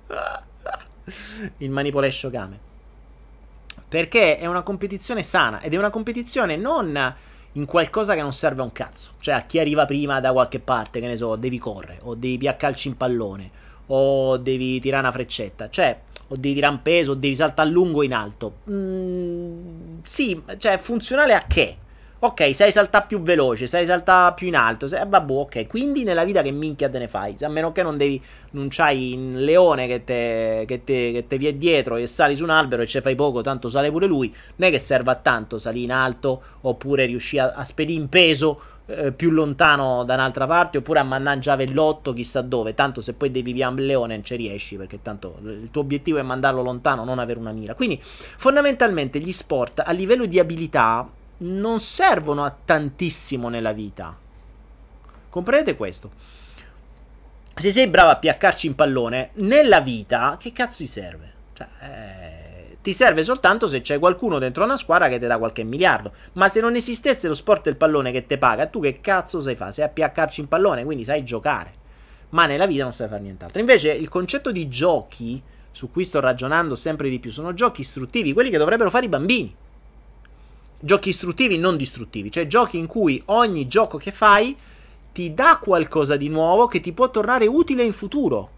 A: il manipolescio game. Perché è una competizione sana ed è una competizione non in qualcosa che non serve a un cazzo. Cioè a chi arriva prima da qualche parte, che ne so, devi correre, o devi piaccarci in pallone, o devi tirare una freccetta. Cioè, o devi tirare un peso, o devi saltare a lungo in alto. Mm, sì, cioè funzionale a che? Ok, sai saltare più veloce, sai saltare più in alto, sai, vabbè, ok. Quindi nella vita che minchia te ne fai? A meno che non devi, non c'hai un leone che te, che te, che te vie dietro e sali su un albero e ci fai poco, tanto sale pure lui. Non è che serve a tanto salire in alto oppure riuscire a, a spedire in peso eh, più lontano da un'altra parte oppure a mangiare l'otto chissà dove. Tanto se poi devi via un leone non ci riesci perché tanto il tuo obiettivo è mandarlo lontano, non avere una mira. Quindi fondamentalmente gli sport a livello di abilità non servono a tantissimo nella vita. Comprendete questo? Se sei bravo a piaccarci in pallone, nella vita, che cazzo ti serve? Cioè, eh, ti serve soltanto se c'è qualcuno dentro una squadra che ti dà qualche miliardo. Ma se non esistesse lo sport del pallone che ti paga, tu che cazzo sai fare? A piaccarci in pallone, quindi sai giocare. Ma nella vita non sai fare nient'altro. Invece il concetto di giochi, su cui sto ragionando sempre di più, sono giochi istruttivi, quelli che dovrebbero fare i bambini giochi istruttivi, non distruttivi, cioè giochi in cui ogni gioco che fai ti dà qualcosa di nuovo che ti può tornare utile in futuro.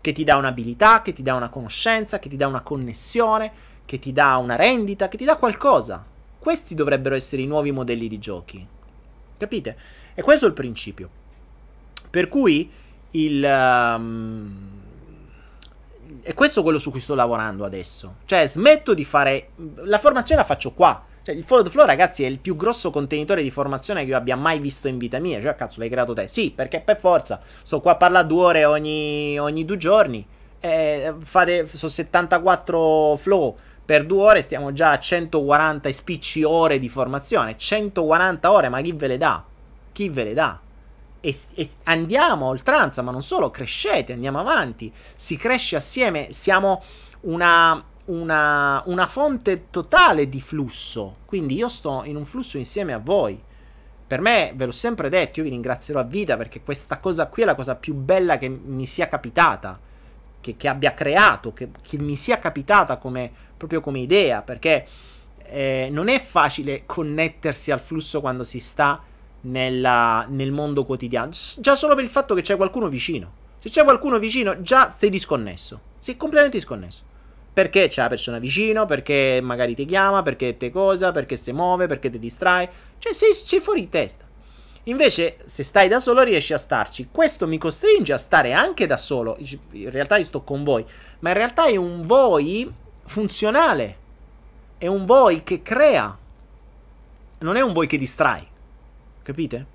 A: Che ti dà un'abilità, che ti dà una conoscenza, che ti dà una connessione, che ti dà una rendita, che ti dà qualcosa. Questi dovrebbero essere i nuovi modelli di giochi. Capite? E questo è il principio. Per cui il... Um, è questo quello su cui sto lavorando adesso. Cioè, smetto di fare... La formazione la faccio qua. Cioè, il Follow the Flow, ragazzi, è il più grosso contenitore di formazione che io abbia mai visto in vita mia. Cioè, cazzo, l'hai creato te? Sì, perché per forza. Sto qua a parlare due ore ogni, ogni due giorni. Eh, fate, sono 74 flow per due ore. Stiamo già a 140 spicci ore di formazione. 140 ore, ma chi ve le dà? Chi ve le dà? E, e, andiamo a oltranza, ma non solo, crescete, andiamo avanti, si cresce assieme, siamo una, una, una fonte totale di flusso. Quindi io sto in un flusso insieme a voi. Per me, ve l'ho sempre detto, io vi ringrazierò a vita perché questa cosa qui è la cosa più bella che mi sia capitata, che, che abbia creato, che, che, mi sia capitata come, proprio come idea, perché eh, non è facile connettersi al flusso quando si sta nella, nel mondo quotidiano. Già solo per il fatto che c'è qualcuno vicino. Se c'è qualcuno vicino, già sei disconnesso. Sei completamente disconnesso. Perché c'è la persona vicino, perché magari ti chiama, perché te cosa, perché si muove, perché ti distrae. Cioè sei, sei fuori di testa. Invece, se stai da solo, riesci a starci. Questo mi costringe a stare anche da solo. In realtà io sto con voi. Ma in realtà è un voi funzionale. È un voi che crea. Non è un voi che distrae. Capite?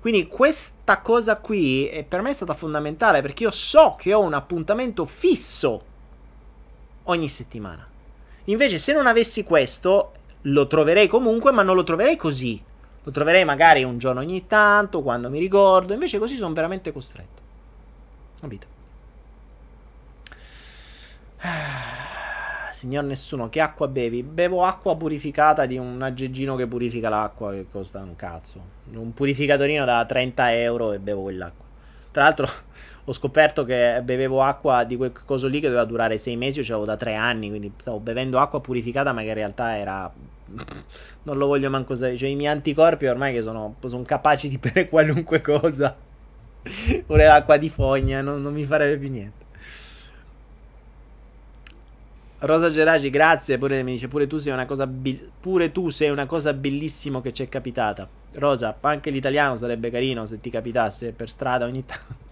A: Quindi questa cosa qui è, per me è stata fondamentale perché io so che ho un appuntamento fisso ogni settimana. Invece, se non avessi questo, lo troverei comunque, ma non lo troverei così. Lo troverei magari un giorno ogni tanto, quando mi ricordo. Invece, così sono veramente costretto. Capito? Signor nessuno, che acqua bevi? Bevo acqua purificata di un aggeggino che purifica l'acqua, che costa un cazzo. Un purificatorino da 30 euro e bevo quell'acqua. Tra l'altro ho scoperto che bevevo acqua di quel coso lì che doveva durare sei mesi, io ce l'avevo da tre anni, quindi stavo bevendo acqua purificata, ma che in realtà era... non lo voglio manco sapere, cioè i miei anticorpi ormai che sono, sono capaci di bere qualunque cosa, pure l'acqua di fogna, non, non mi farebbe più niente. Rosa Geraci, grazie. Pure mi dice: Pure tu sei una cosa, bi- pure tu sei una cosa bellissima che ci è capitata. Rosa, anche l'italiano sarebbe carino se ti capitasse per strada ogni tanto.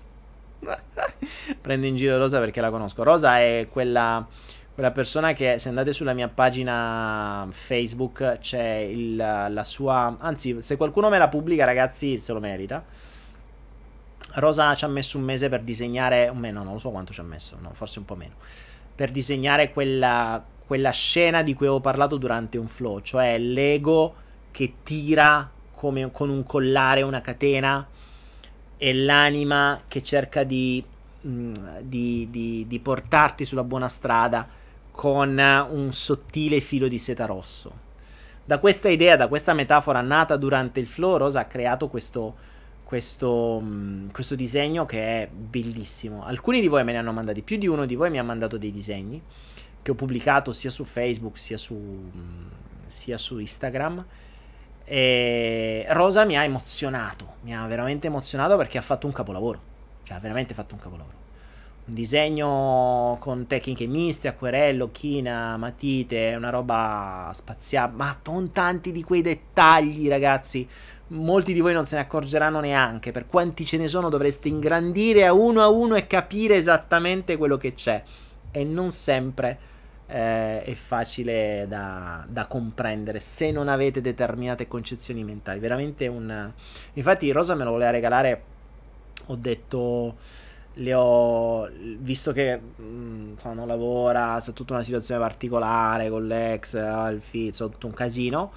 A: Prendo in giro Rosa perché la conosco. Rosa è quella, quella persona che se andate sulla mia pagina Facebook c'è il, la sua... Anzi, se qualcuno me la pubblica ragazzi se lo merita. Rosa ci ha messo un mese per disegnare... Un meno, non lo so quanto ci ha messo, no, forse un po' meno. Per disegnare quella, quella scena di cui avevo parlato durante un flow, cioè l'ego che tira come con un collare, una catena è l'anima che cerca di, mm, di, di, di portarti sulla buona strada con un sottile filo di seta rosso. Da questa idea, da questa metafora nata durante il flow, Rosa ha creato questo, questo, mm, questo, disegno che è bellissimo. Alcuni di voi me ne hanno mandati, più di uno di voi mi ha mandato dei disegni che ho pubblicato sia su Facebook sia su, mm, sia su Instagram. E Rosa mi ha emozionato, mi ha veramente emozionato perché ha fatto un capolavoro, cioè ha veramente fatto un capolavoro. Un disegno con tecniche miste, acquerello, china, matite, una roba spaziale, ma con tanti di quei dettagli, ragazzi. Molti di voi non se ne accorgeranno neanche. Per quanti ce ne sono dovreste ingrandire a uno a uno e capire esattamente quello che c'è. E non sempre eh, è facile da, da, comprendere se non avete determinate concezioni mentali. Veramente un... Infatti Rosa me lo voleva regalare, ho detto... Le ho visto che mh, mm, non lavora, c'è tutta una situazione particolare con l'ex, il figlio, tutto un casino.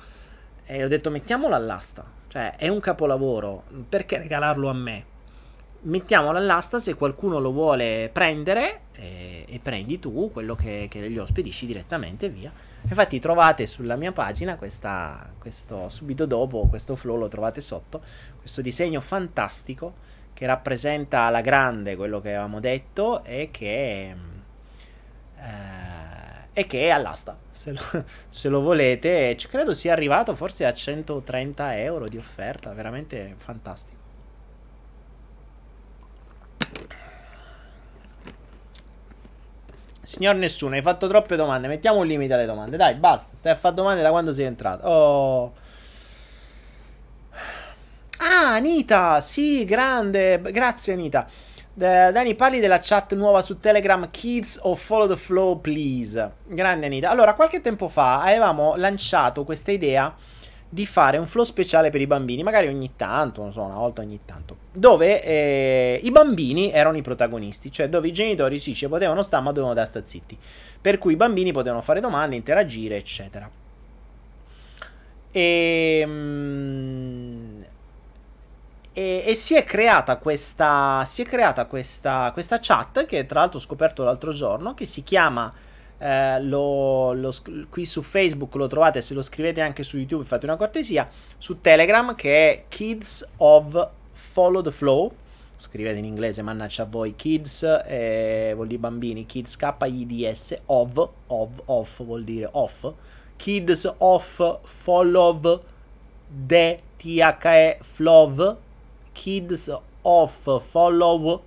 A: E ho detto mettiamolo all'asta. Cioè, è un capolavoro. Perché regalarlo a me? mettiamolo all'asta se qualcuno lo vuole prendere e, e prendi tu quello che, che, gli spedisci direttamente via. Infatti trovate sulla mia pagina questa, questo, subito dopo questo flow lo trovate sotto, questo disegno fantastico che rappresenta alla grande quello che avevamo detto e che, eh, e che è all'asta. Se lo, se lo volete, credo sia arrivato forse a 130 euro di offerta, veramente fantastico. Signor Nessuno, hai fatto troppe domande. Mettiamo un limite alle domande. Dai, basta. Stai a fare domande da quando sei entrato. Oh. Ah, Anita. Sì, grande. Grazie, Anita. Dani, parli della chat nuova su Telegram Kids o Follow the Flow, please. Grande Anita. Allora, qualche tempo fa avevamo lanciato questa idea di fare un flow speciale per i bambini, magari ogni tanto, non so, una volta ogni tanto, dove eh, i bambini erano i protagonisti, cioè dove i genitori sì ci potevano stare ma dovevano da stare zitti, per cui i bambini potevano fare domande, interagire, eccetera. E, mm, e, e, si è creata questa, si è creata questa, questa chat che tra l'altro ho scoperto l'altro giorno, che si chiama eh, lo, lo, qui su Facebook lo trovate, se lo scrivete anche su YouTube fate una cortesia, su Telegram che è Kids of Follow the Flow, scrivete in inglese, mannaggia a voi, Kids eh, vuol dire bambini, Kids K-I-D-S, of, of, off vuol dire off, Kids of Follow the T-H-E Flow, Kids of Follow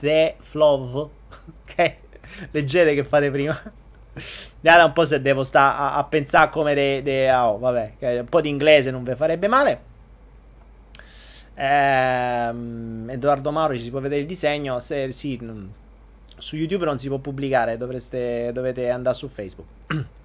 A: the Flow, ok? Leggete che fate prima. Guarda un po' se devo stare a, a pensare come de, de oh, vabbè, un po' di inglese non vi farebbe male. Ehm, Edoardo Mauro ci si può vedere il disegno. Se, sì, su YouTube non si può pubblicare, dovreste, dovete andare su Facebook.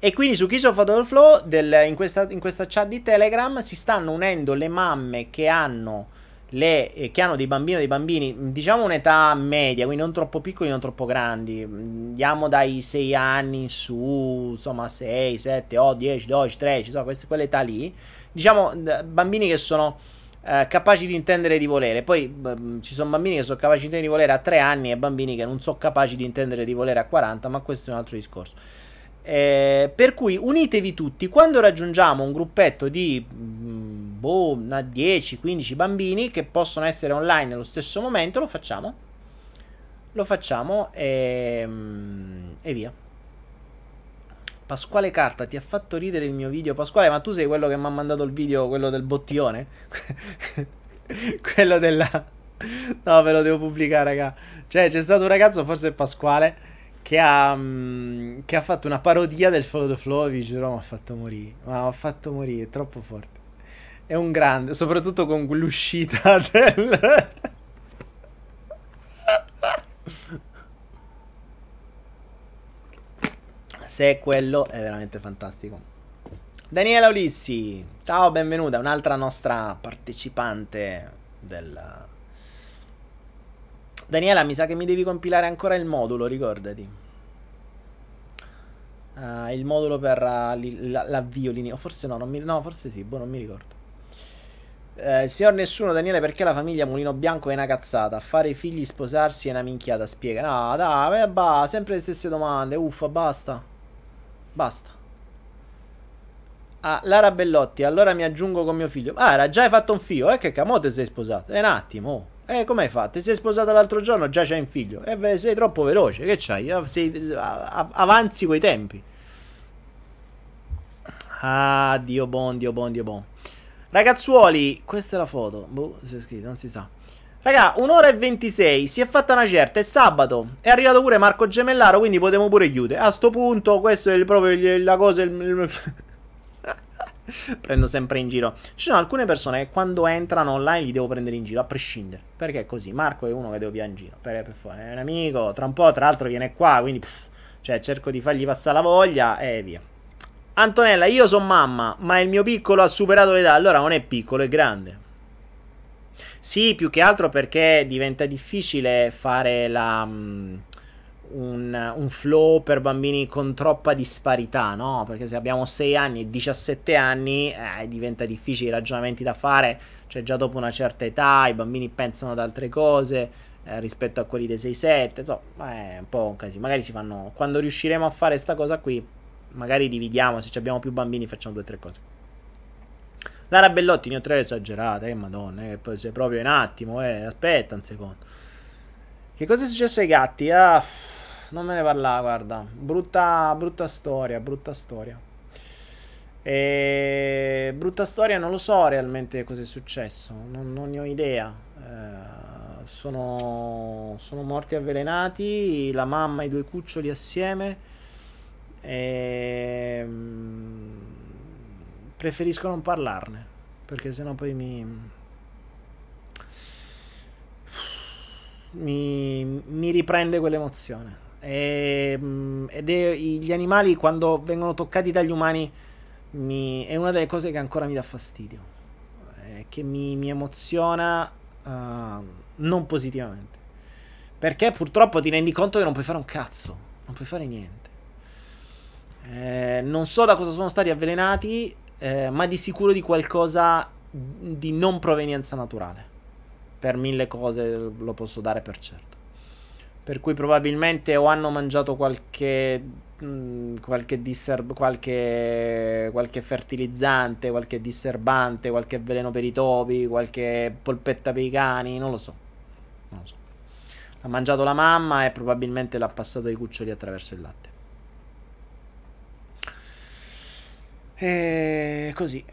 A: E quindi su Kiss of Adol Flow, del, in, questa, in questa chat di Telegram, si stanno unendo le mamme che hanno le, eh, che hanno dei bambini o dei bambini, diciamo un'età media, quindi non troppo piccoli, non troppo grandi, andiamo dai 6 anni in su, insomma 6, 7, 8, 10, 12, 13, insomma queste, quell'età lì, diciamo bambini che sono eh, capaci di intendere di volere, poi b- ci sono bambini che sono capaci di intendere di volere a 3 anni e bambini che non sono capaci di intendere di volere a 40, ma questo è un altro discorso. Eh, per cui unitevi tutti, quando raggiungiamo un gruppetto di mm, boh, 10-15 bambini che possono essere online nello stesso momento, lo facciamo. Lo facciamo e, mm, e via. Pasquale Carta, ti ha fatto ridere il mio video? Pasquale, ma tu sei quello che mi ha mandato il video, quello del bottione? quello della... No, ve lo devo pubblicare, raga. Cioè, c'è stato un ragazzo, forse Pasquale che ha, um, che ha fatto una parodia del Follow the Flow, vi giuro, mi ha fatto morire. Mi ha fatto morire, è troppo forte. È un grande, soprattutto con l'uscita del... Se è quello, è veramente fantastico. Daniela Ulissi, ciao, benvenuta, un'altra nostra partecipante del Daniela, mi sa che mi devi compilare ancora il modulo, ricordati. Uh, il modulo per uh, l'avvio linea. Forse no, mi, no, forse sì, boh, non mi ricordo. Eh, signor nessuno, Daniele, perché la famiglia Mulino Bianco è una cazzata? Fare i figli, sposarsi è una minchiata, spiega. No, dai, bah, sempre le stesse domande. Uffa, basta. Basta. Ah, Lara Bellotti, allora mi aggiungo con mio figlio. Ah, era già hai fatto un figlio, eh che camote sei sposato. È un attimo. Eh, come hai fatto? Sei sposata l'altro giorno, già c'hai un figlio. Eh, beh, sei troppo veloce. Che c'hai? Ah, sei, avanzi coi tempi. Ah, Dio buon, Dio buon, Dio buon. Ragazzuoli, questa è la foto. Boh, si è scritto, non si sa. Raga, un'ora e 26, si è fatta una certa, è sabato. È arrivato pure Marco Gemellaro, quindi potremo pure chiudere. A sto punto, questo è proprio la cosa... Il, prendo sempre in giro. Ci sono alcune persone che quando entrano online li devo prendere in giro, a prescindere. Perché è così. Marco è uno che devo via in giro. Per, per, è un amico, tra un po', tra l'altro, viene qua. Quindi, pff, cioè, cerco di fargli passare la voglia e via. Antonella, io sono mamma, ma il mio piccolo ha superato l'età. Allora non è piccolo, è grande. Sì, più che altro perché diventa difficile fare la. Um, un, un, flow per bambini con troppa disparità, no? Perché se abbiamo 6 anni e 17 anni eh, diventa difficile i ragionamenti da fare, cioè già dopo una certa età i bambini pensano ad altre cose eh, rispetto a quelli dei 6-7, insomma è un po' un casino. Magari si fanno, quando riusciremo a fare questa cosa qui, magari dividiamo, se abbiamo più bambini facciamo due o tre cose. Lara Bellotti ne ho tre esagerate, eh madonna, eh, poi sei proprio un attimo, eh, aspetta un secondo. Che cosa è successo ai gatti? Ah non me ne parla, guarda. Brutta, brutta storia, brutta storia. E... Brutta storia, non lo so realmente cosa è successo, non, non ne ho idea. Eh, sono, sono morti avvelenati, la mamma e i due cuccioli assieme. E, mm, preferisco non parlarne perché sennò poi mi, mi, mi riprende quell'emozione. E, mm, ed è, gli animali quando vengono toccati dagli umani mi, è una delle cose che ancora mi dà fastidio, eh, che mi, mi emoziona uh, non positivamente. Perché purtroppo ti rendi conto che non puoi fare un cazzo, non puoi fare niente. Eh, non so da cosa sono stati avvelenati, eh, ma di sicuro di qualcosa di non provenienza naturale. Per mille cose lo posso dare per certo. Per cui probabilmente o hanno mangiato qualche Mm, qualche, disserb- qualche, qualche fertilizzante, qualche disserbante, qualche veleno per i topi, qualche polpetta per i cani, non lo so. Non lo so. Ha mangiato la mamma e probabilmente l'ha passato ai cuccioli attraverso il latte. E così.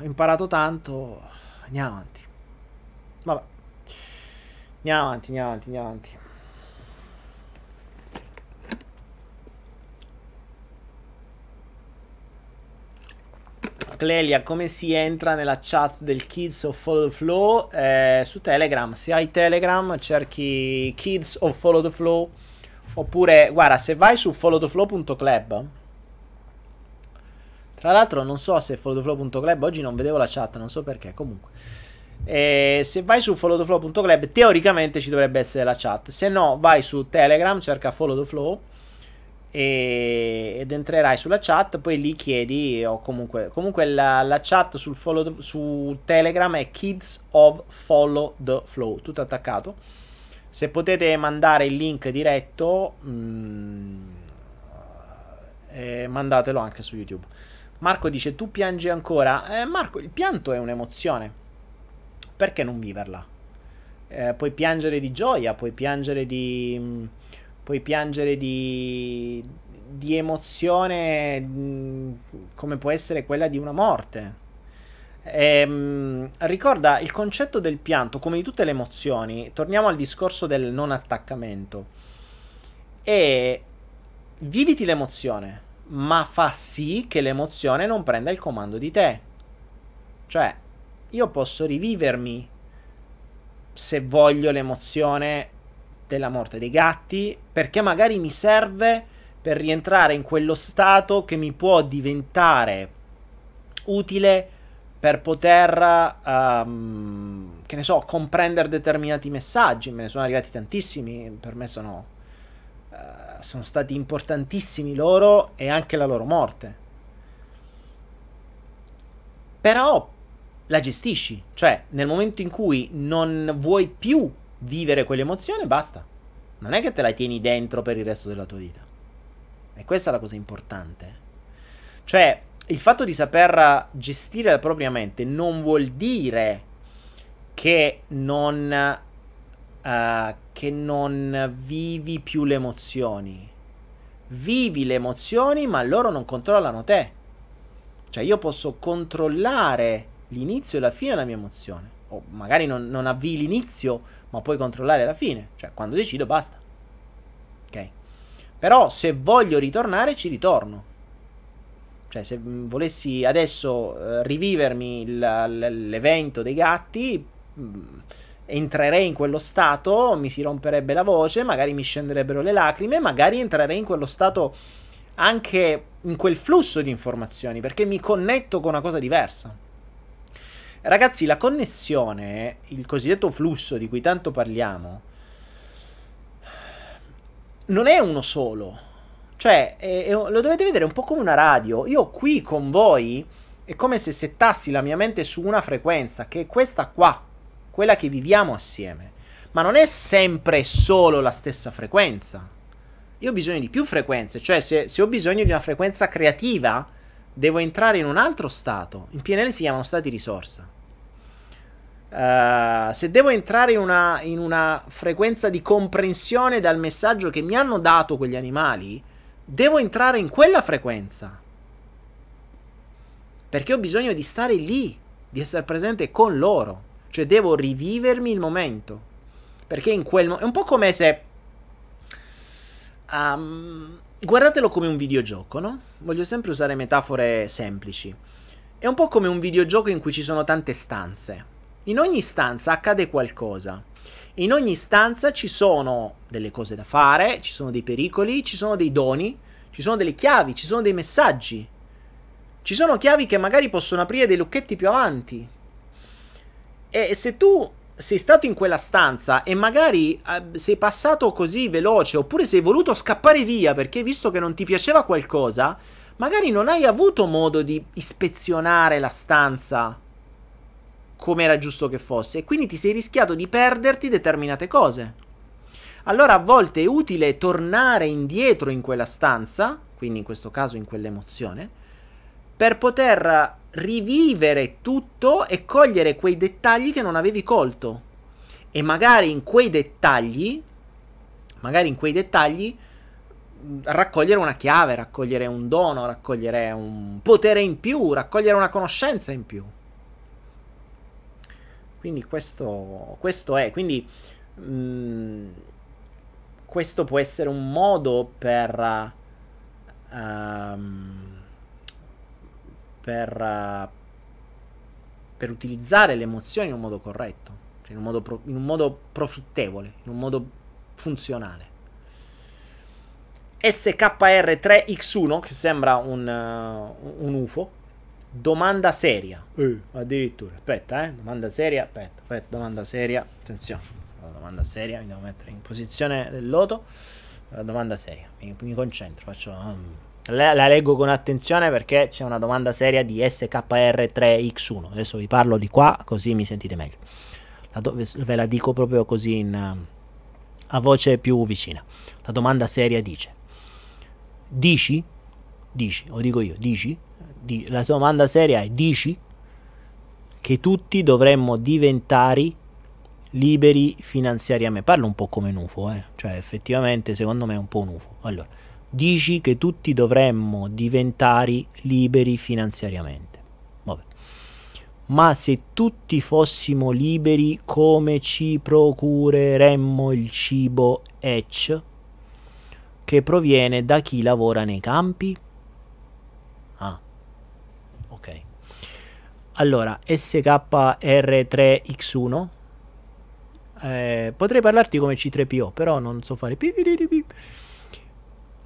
A: Ho imparato tanto. Andiamo avanti. Vabbè. Andiamo avanti, andiamo avanti, andiamo avanti. Clelia, come si entra nella chat del Kids of Follow the Flow? Eh, su Telegram. Se hai Telegram, cerchi Kids of Follow the Flow. Oppure, guarda, se vai su followtheflow.club. Tra l'altro, non so se followtheflow.club. Oggi non vedevo la chat, non so perché. Comunque. Eh, se vai su followtheflow.club, teoricamente ci dovrebbe essere la chat. Se no, vai su Telegram, cerca Follow the Flow e, ed entrerai sulla chat, poi lì chiedi, o comunque, comunque la, la chat sul follow, su Telegram è Kids of Follow the Flow, tutto attaccato. Se potete mandare il link diretto, mm, eh, mandatelo anche su YouTube. Marco dice: Tu piangi ancora? Eh, Marco, il pianto è un'emozione. Perché non viverla? Eh, puoi piangere di gioia, puoi piangere di mm, puoi piangere di, di emozione come può essere quella di una morte. Ehm, ricorda il concetto del pianto, come di tutte le emozioni, torniamo al discorso del non attaccamento. E viviti l'emozione, ma fa sì che l'emozione non prenda il comando di te. Cioè, io posso rivivermi se voglio l'emozione della morte dei gatti, perché magari mi serve per rientrare in quello stato che mi può diventare utile per poter, um, che ne so, comprendere determinati messaggi. Me ne sono arrivati tantissimi, per me sono, uh, sono stati importantissimi loro e anche la loro morte. Però la gestisci, cioè nel momento in cui non vuoi più vivere quell'emozione, basta. Non è che te la tieni dentro per il resto della tua vita. E questa è la cosa importante. Cioè, il fatto di saper gestire la propria mente non vuol dire che non, uh, che non vivi più le emozioni. Vivi le emozioni, ma loro non controllano te. Cioè, io posso controllare l'inizio e la fine della mia emozione. O magari non, non avvii l'inizio, ma puoi controllare la fine. Cioè, quando decido, basta. Ok? Però se voglio ritornare, ci ritorno. Cioè, se volessi adesso eh, rivivermi il, l'evento dei gatti, mh, mm, entrerei in quello stato, mi si romperebbe la voce, magari mi scenderebbero le lacrime, magari entrerei in quello stato anche in quel flusso di informazioni, perché mi connetto con una cosa diversa. Ragazzi, la connessione, il cosiddetto flusso di cui tanto parliamo, non è uno solo. Cioè, è, è, lo dovete vedere un po' come una radio. Io qui con voi è come se settassi la mia mente su una frequenza, che è questa qua, quella che viviamo assieme. Ma non è sempre solo la stessa frequenza. Io ho bisogno di più frequenze, cioè se, se ho bisogno di una frequenza creativa, devo entrare in un altro stato. In PNL si chiamano stati risorsa. Uh, se devo entrare in una, in una, frequenza di comprensione dal messaggio che mi hanno dato quegli animali, devo entrare in quella frequenza. Perché ho bisogno di stare lì, di essere presente con loro. Cioè devo rivivermi il momento. Perché in quel momento... È un po' come se... Um, guardatelo come un videogioco, no? Voglio sempre usare metafore semplici. È un po' come un videogioco in cui ci sono tante stanze. In ogni stanza accade qualcosa. In ogni stanza ci sono delle cose da fare, ci sono dei pericoli, ci sono dei doni, ci sono delle chiavi, ci sono dei messaggi. Ci sono chiavi che magari possono aprire dei lucchetti più avanti. E se tu sei stato in quella stanza e magari eh, sei passato così veloce oppure sei voluto scappare via perché visto che non ti piaceva qualcosa, magari non hai avuto modo di ispezionare la stanza come era giusto che fosse e quindi ti sei rischiato di perderti determinate cose. Allora a volte è utile tornare indietro in quella stanza, quindi in questo caso in quell'emozione, per poter rivivere tutto e cogliere quei dettagli che non avevi colto. E magari in quei dettagli, magari in quei dettagli, raccogliere una chiave, raccogliere un dono, raccogliere un potere in più, raccogliere una conoscenza in più. Quindi questo, questo è, quindi mh, questo può essere un modo per... Um, per, uh, per utilizzare le emozioni in un modo corretto, cioè in un modo, pro- in un modo profittevole, in un modo funzionale. SKR3X1, che sembra un, uh, un UFO, domanda seria. Eh, addirittura, aspetta, eh, domanda seria, aspetta, aspetta, domanda seria, attenzione, domanda seria, mi devo mettere in posizione del loto, domanda seria, mi, mi concentro, faccio... Um, la, la, leggo con attenzione perché c'è una domanda seria di SKR3X1. Adesso vi parlo di qua così mi sentite meglio. La do, ve la dico proprio così in, a voce più vicina. La domanda seria dice: Dici? Dici, o dico io, dici? Di, la domanda seria è: Dici che tutti dovremmo diventare liberi finanziariamente? Parlo un po' come un UFO, eh? cioè effettivamente secondo me è un po' un UFO. Allora dici che tutti dovremmo diventare liberi finanziariamente. Vabbè. Ma se tutti fossimo liberi, come ci procureremmo il cibo ECH che proviene da chi lavora nei campi? Ah, ok. Allora, SKR3X1. Eh, potrei parlarti come C3PO, però non so fare.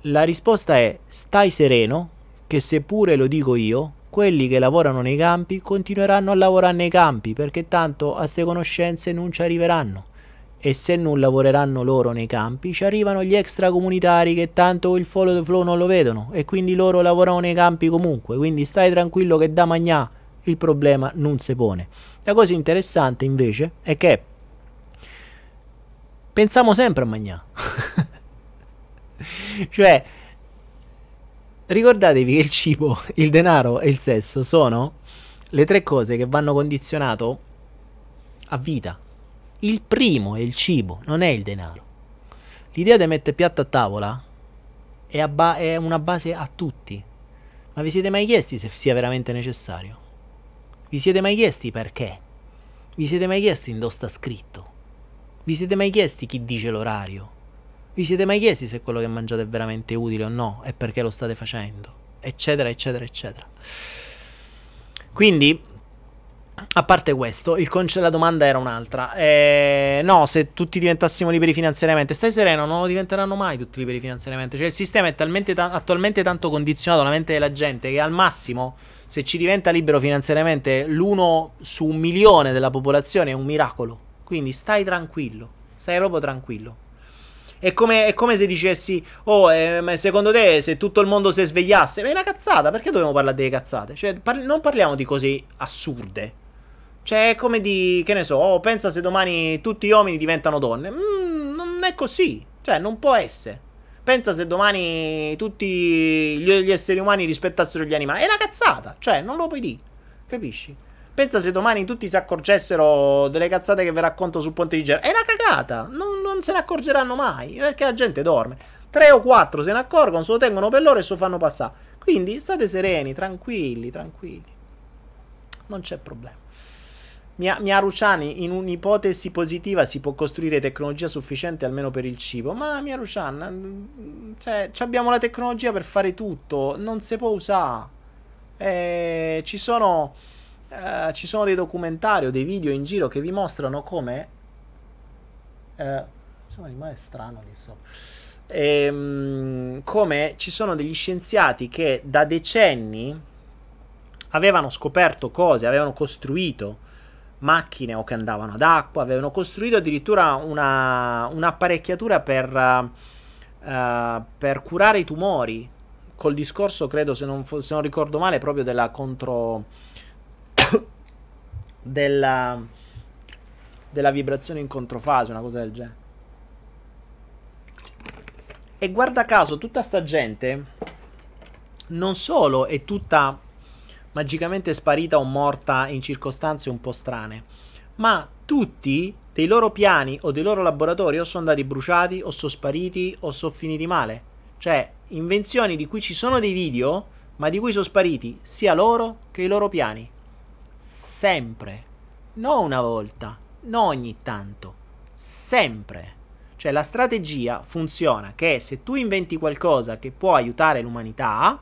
A: La risposta è stai sereno che seppure lo dico io, quelli che lavorano nei campi continueranno a lavorare nei campi perché tanto a queste conoscenze non ci arriveranno. E se non lavoreranno loro nei campi, ci arrivano gli extracomunitari che tanto il follow the flow non lo vedono e quindi loro lavorano nei campi comunque. Quindi stai tranquillo che da magnà il problema non si pone. La cosa interessante invece è che pensiamo sempre a magnà. cioè, ricordatevi che il cibo, il denaro e il sesso sono le tre cose che vanno condizionato a vita. Il primo è il cibo, non è il denaro. L'idea di mettere piatto a tavola è, ba- è una base a tutti. Ma vi siete mai chiesti se sia veramente necessario? Vi siete mai chiesti perché? Vi siete mai chiesti dove sta scritto? Vi siete mai chiesti chi dice l'orario? Vi siete mai chiesti se quello che mangiate è veramente utile o no e perché lo state facendo? Eccetera, eccetera, eccetera. Quindi, a parte questo, conce- la domanda era un'altra. Eh, no, se tutti diventassimo liberi finanziariamente, stai sereno, non lo diventeranno mai tutti liberi finanziariamente. Cioè, il sistema è ta- attualmente tanto condizionato alla mente della gente che al massimo, se ci diventa libero finanziariamente l'uno su un milione della popolazione è un miracolo. Quindi stai tranquillo, stai proprio tranquillo. È come, è come se dicessi, oh, eh, secondo te se tutto il mondo si svegliasse, ma è una cazzata, perché dobbiamo parlare delle cazzate? Cioè, par- non parliamo di cose assurde. Cioè, è come di, che ne so, oh, pensa se domani tutti gli uomini diventano donne. Mm, non è così. Cioè, non può essere. Pensa se domani tutti gli esseri umani rispettassero gli animali. È una cazzata. Cioè, non lo puoi dire. Capisci? Pensa se domani tutti si accorgessero delle cazzate che vi racconto sul ponte di Genova. È una cagata. Non, non, se ne accorgeranno mai. Perché la gente dorme. Tre o quattro se ne accorgono, se lo tengono per loro e se lo fanno passare. Quindi state sereni, tranquilli, tranquilli. Non c'è problema. Mia, Mia Ruciani, in un'ipotesi positiva si può costruire tecnologia sufficiente almeno per il cibo. Ma Mia Rucian, mm, cioè, abbiamo la tecnologia per fare tutto, non si può usare. Eh, ci sono, eh, ci sono dei documentari o dei video in giro che vi mostrano come... Eh, insomma, animale strano lì sopra. Ehm, come ci sono degli scienziati che da decenni avevano scoperto cose, avevano costruito macchine o che andavano ad acqua, avevano costruito addirittura una, un'apparecchiatura per, uh, per, curare i tumori, col discorso, credo, se non, se non ricordo male, proprio della contro... della, della vibrazione in controfase, una cosa del genere. E guarda caso, tutta sta gente non solo è tutta magicamente sparita o morta in circostanze un po' strane. Ma tutti dei loro piani o dei loro laboratori o sono andati bruciati o sono spariti o sono finiti male. Cioè, invenzioni di cui ci sono dei video, ma di cui sono spariti sia loro che i loro piani. Sempre. Non una volta, non ogni tanto. Sempre. Cioè la strategia funziona che se tu inventi qualcosa che può aiutare l'umanità,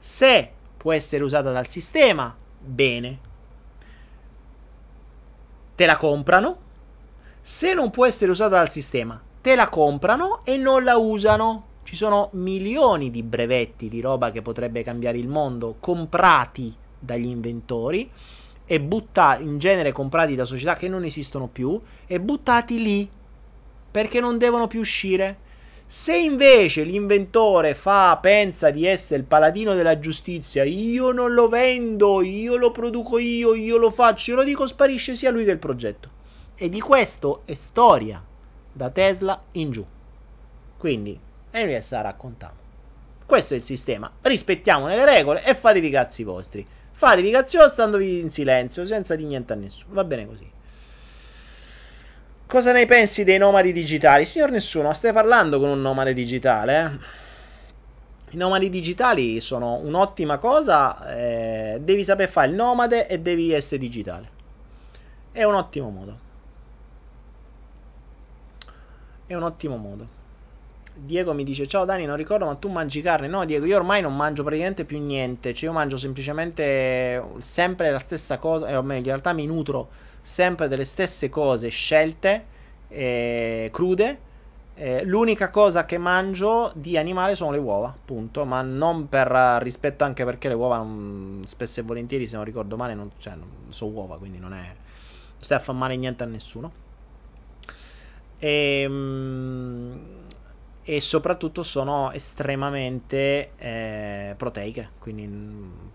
A: se può essere usata dal sistema, bene. Te la comprano. Se non può essere usata dal sistema, te la comprano e non la usano. Ci sono milioni di brevetti di roba che potrebbe cambiare il mondo comprati dagli inventori e buttati in genere comprati da società che non esistono più e buttati lì perché non devono più uscire se invece l'inventore fa, pensa di essere il paladino della giustizia, io non lo vendo, io lo produco io, io lo faccio, io lo dico, sparisce sia lui che il progetto. E di questo è storia da Tesla in giù. Quindi, noi a raccontiamo. Questo è il sistema. Rispettiamo le regole e fatevi i cazzi vostri. Fatevi vostri standovi in silenzio, senza di niente a nessuno. Va bene così. Cosa ne pensi dei nomadi digitali? Signor Nessuno, stai parlando con un nomade digitale? Eh? I nomadi digitali sono un'ottima cosa, eh, devi saper fare il nomade e devi essere digitale. È un ottimo modo. È un ottimo modo. Diego mi dice: Ciao Dani, non ricordo, ma tu mangi carne? No, Diego, io ormai non mangio praticamente più niente. Cioè, io mangio semplicemente sempre la stessa cosa. E o meglio, in realtà mi nutro sempre delle stesse cose scelte, eh, crude. Eh, l'unica cosa che mangio di animale sono le uova, appunto, ma non per rispetto anche perché le uova non, spesso e volentieri, se non ricordo male, non, cioè, sono uova, quindi non è... non stai a far male niente a nessuno. Ehm, e soprattutto sono estremamente eh, proteiche, quindi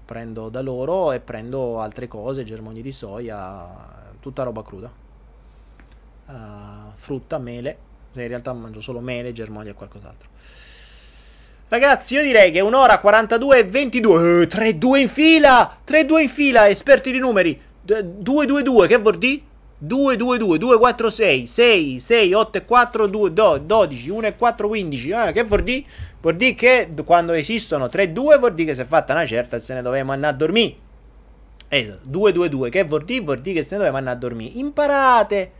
A: prendo da loro e prendo altre cose, germogli di soia, tutta roba cruda. Uh, frutta, mele. In realtà mangio solo mele, germogli e qualcos'altro. Ragazzi, io direi che un'ora 42 e 22. 3-2 in fila! 3-2 in fila, esperti di numeri. 2-2-2, che vuol dire? 2, 2, 2, 2, 4, 6, 6, 6, 8 e 4, 2, 12, 1 e 4, 15. Eh, che vuol dire? Vuol dire che quando esistono 3, 2 vuol dire che si è fatta una certa e se ne dovevamo andare a dormire. Esatto, 222, che vuol dire? Vuol dire che se ne doveva andare a dormire. Imparate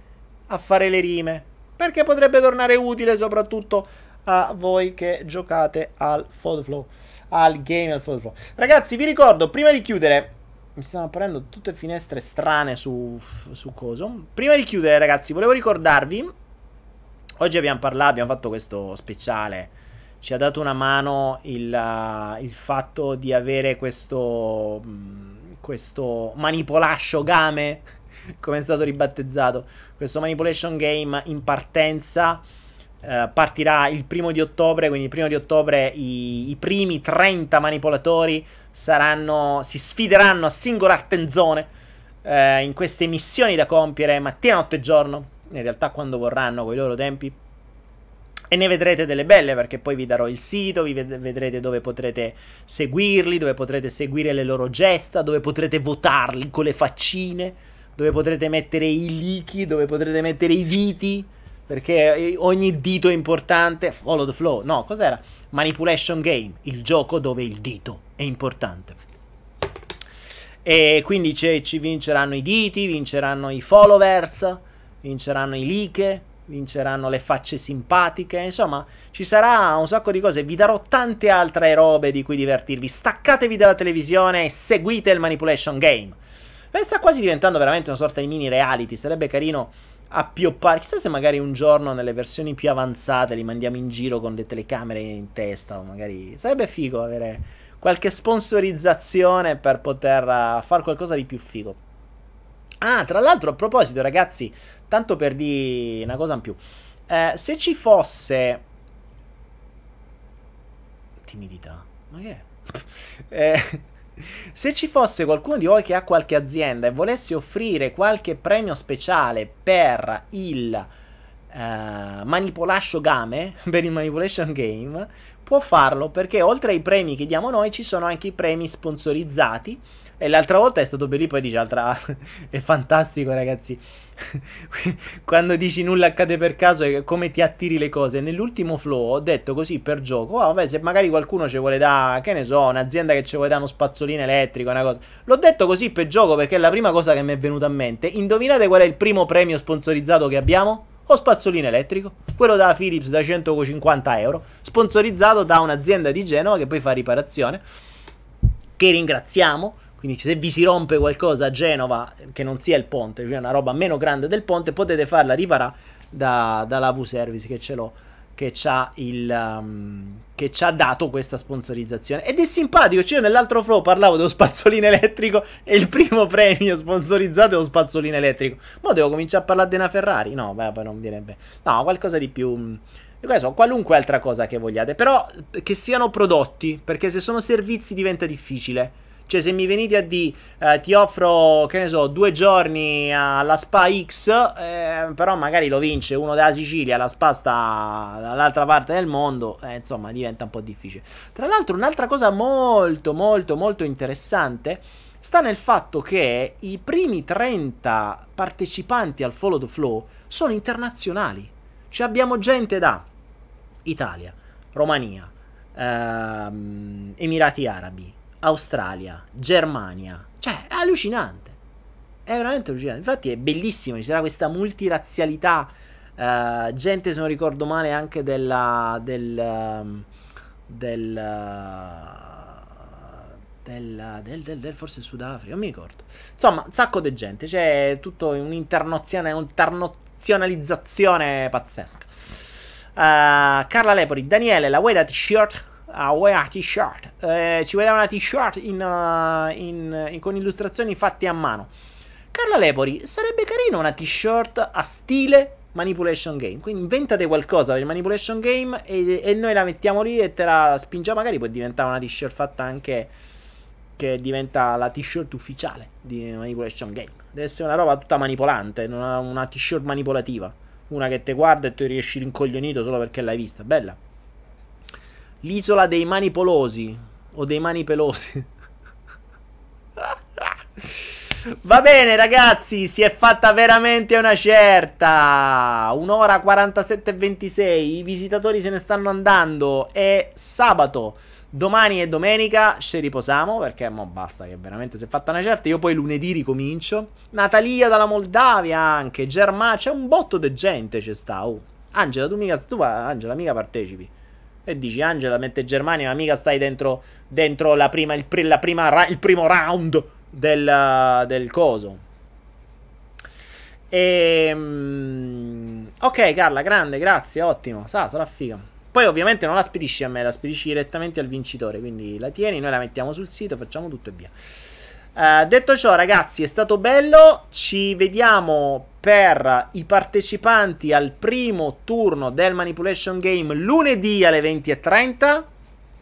A: a fare le rime, perché potrebbe tornare utile soprattutto a voi che giocate al Fall Flow, al game al Fall Flow. Ragazzi, vi ricordo, prima di chiudere, mi stanno apparendo tutte finestre strane su, su coso. Prima di chiudere, ragazzi, volevo ricordarvi, oggi abbiamo parlato, abbiamo fatto questo speciale, ci ha dato una mano il, uh, il fatto di avere questo... Mh, questo manipolation game, come è stato ribattezzato, questo manipulation game in partenza. Uh, partirà il primo di ottobre, quindi il primo di ottobre i, i primi 30 manipolatori saranno, si sfideranno a singola tenzone uh, in queste missioni da compiere mattina, notte e giorno, in realtà quando vorranno con i loro tempi e ne vedrete delle belle perché poi vi darò il sito, vi ved- vedrete dove potrete seguirli, dove potrete seguire le loro gesta, dove potrete votarli con le faccine, dove potrete mettere i liki, dove potrete mettere i diti, perché eh, ogni dito è importante. Follow the flow, no, cos'era? Manipulation Game, il gioco dove il dito è importante. E quindi ci vinceranno i diti, vinceranno i followers, vinceranno i like, vinceranno le facce simpatiche, insomma, ci sarà un sacco di cose. Vi darò tante altre robe di cui divertirvi. Staccatevi dalla televisione e seguite il Manipulation Game. Sta quasi diventando veramente una sorta di mini reality. Sarebbe carino appioppare. Chissà se magari un giorno nelle versioni più avanzate li mandiamo in giro con le telecamere in testa. Magari sarebbe figo avere qualche sponsorizzazione per poter uh, fare qualcosa di più figo. Ah, tra l'altro, a proposito, ragazzi, tanto per dire una cosa in più, eh, se ci fosse timidità, ma che è? eh, se ci fosse qualcuno di voi che ha qualche azienda e volesse offrire qualche premio speciale per il uh, Manipulation Game, per il Manipulation Game, può farlo perché oltre ai premi che diamo noi ci sono anche i premi sponsorizzati e l'altra volta è stato bello, poi dice altra... è fantastico ragazzi. Quando dici nulla accade per caso e come ti attiri le cose. Nell'ultimo flow ho detto così per gioco, oh, vabbè se magari qualcuno ci vuole dare, che ne so, un'azienda che ci vuole dare uno spazzolino elettrico, una cosa. L'ho detto così per gioco perché è la prima cosa che mi è venuta a mente. Indovinate qual è il primo premio sponsorizzato che abbiamo? O spazzolino elettrico, quello da Philips da 150 euro, sponsorizzato da un'azienda di Genova che poi fa riparazione, che ringraziamo. Quindi se vi si rompe qualcosa a Genova che non sia il ponte, cioè una roba meno grande del ponte, potete farla riparare da, dalla V-Service che ce l'ho che ha, um, ha dato questa sponsorizzazione. Ed è simpatico cioè io nell'altro flow parlavo dello spazzolino elettrico e il primo premio sponsorizzato è lo spazzolino elettrico. Ma devo cominciare a parlare di una Ferrari? No beh, non bene no qualcosa di più so, qualunque altra cosa che vogliate. Però che siano prodotti perché se sono servizi diventa difficile cioè, se mi venite a dire, eh, ti offro, che ne so, due giorni alla Spa X, eh, però magari lo vince uno della Sicilia, la Spa sta dall'altra parte del mondo, eh, insomma, diventa un po' difficile. Tra l'altro, un'altra cosa molto, molto, molto interessante sta nel fatto che i primi 30 partecipanti al Follow the Flow sono internazionali. Cioè, abbiamo gente da Italia, Romania, ehm, Emirati Arabi, Australia, Germania. Cioè, è allucinante. È veramente allucinante. Infatti è bellissimo, ci sarà questa multirazzialità. Uh, gente, se non ricordo male, anche della... del... Um, del, uh, del, del, del, del, forse Sudafrica, non mi ricordo. Insomma, un sacco di gente. C'è tutto un'internazionalizzazione pazzesca. Uh, Carla Lepori, Daniele, la Weda t-shirt a wear t-shirt. Eh, ci vedeva una t-shirt in, uh, in, in, con illustrazioni fatte a mano. Carla Lepori, sarebbe carino una t-shirt a stile Manipulation Game. Quindi inventate qualcosa per il Manipulation Game e, e, noi la mettiamo lì e te la spingiamo. Magari può diventare una t-shirt fatta anche che diventa la t-shirt ufficiale di Manipulation Game. Deve essere una roba tutta manipolante, una, una t-shirt manipolativa. Una che te guarda e tu riesci rincoglionito solo perché l'hai vista. Bella. L'isola dei mani polosi o dei mani pelosi. Va bene ragazzi, si è fatta veramente una certa. Un'ora 47 e 26, i visitatori se ne stanno andando. È sabato, domani e domenica ci riposiamo perché mo basta che veramente si è fatta una certa. Io poi lunedì ricomincio. Natalia dalla Moldavia anche, Germania, c'è un botto di gente c'è sta. Oh. Angela, tu mica, tu, Angela, mica partecipi. E dici, Angela mette Germania, ma mica stai dentro, dentro la prima, il, la prima, il primo round del, del coso. E, um, ok, Carla, grande, grazie, ottimo. Sa, sarà figa. Poi ovviamente non la spedisci a me, la spedisci direttamente al vincitore. Quindi la tieni, noi la mettiamo sul sito, facciamo tutto e via. Uh, detto ciò, ragazzi, è stato bello. Ci vediamo per i partecipanti al primo turno del Manipulation Game lunedì alle 20.30.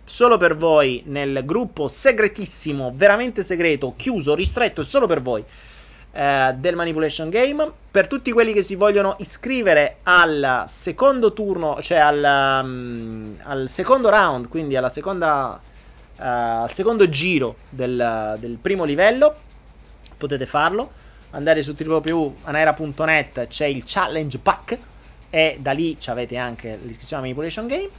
A: Solo per voi nel gruppo segretissimo, veramente segreto, chiuso, ristretto e solo per voi uh, del Manipulation Game. Per tutti quelli che si vogliono iscrivere al secondo turno, cioè al, um, al secondo round, quindi alla seconda uh, al secondo giro del, del, primo livello. Potete farlo. Andare su www.anaera.net c'è il challenge pack e da lì avete anche l'iscrizione a Manipulation Game.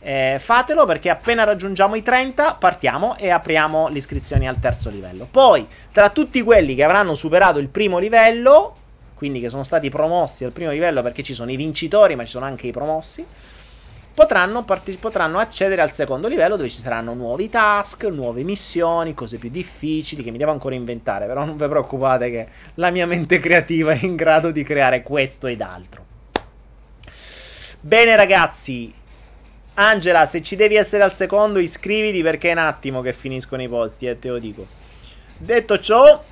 A: Eh, fatelo perché appena raggiungiamo i 30 partiamo e apriamo le iscrizioni al terzo livello. Poi, tra tutti quelli che avranno superato il primo livello, quindi che sono stati promossi al primo livello perché ci sono i vincitori, ma ci sono anche i promossi, potranno, part- potranno accedere al secondo livello dove ci saranno nuovi task, nuove missioni, cose più difficili che mi devo ancora inventare, però non vi preoccupate che la mia mente creativa è in grado di creare questo ed altro. Bene ragazzi, Angela, se ci devi essere al secondo, iscriviti perché è un attimo che finiscono i posti, eh, te lo dico. Detto ciò,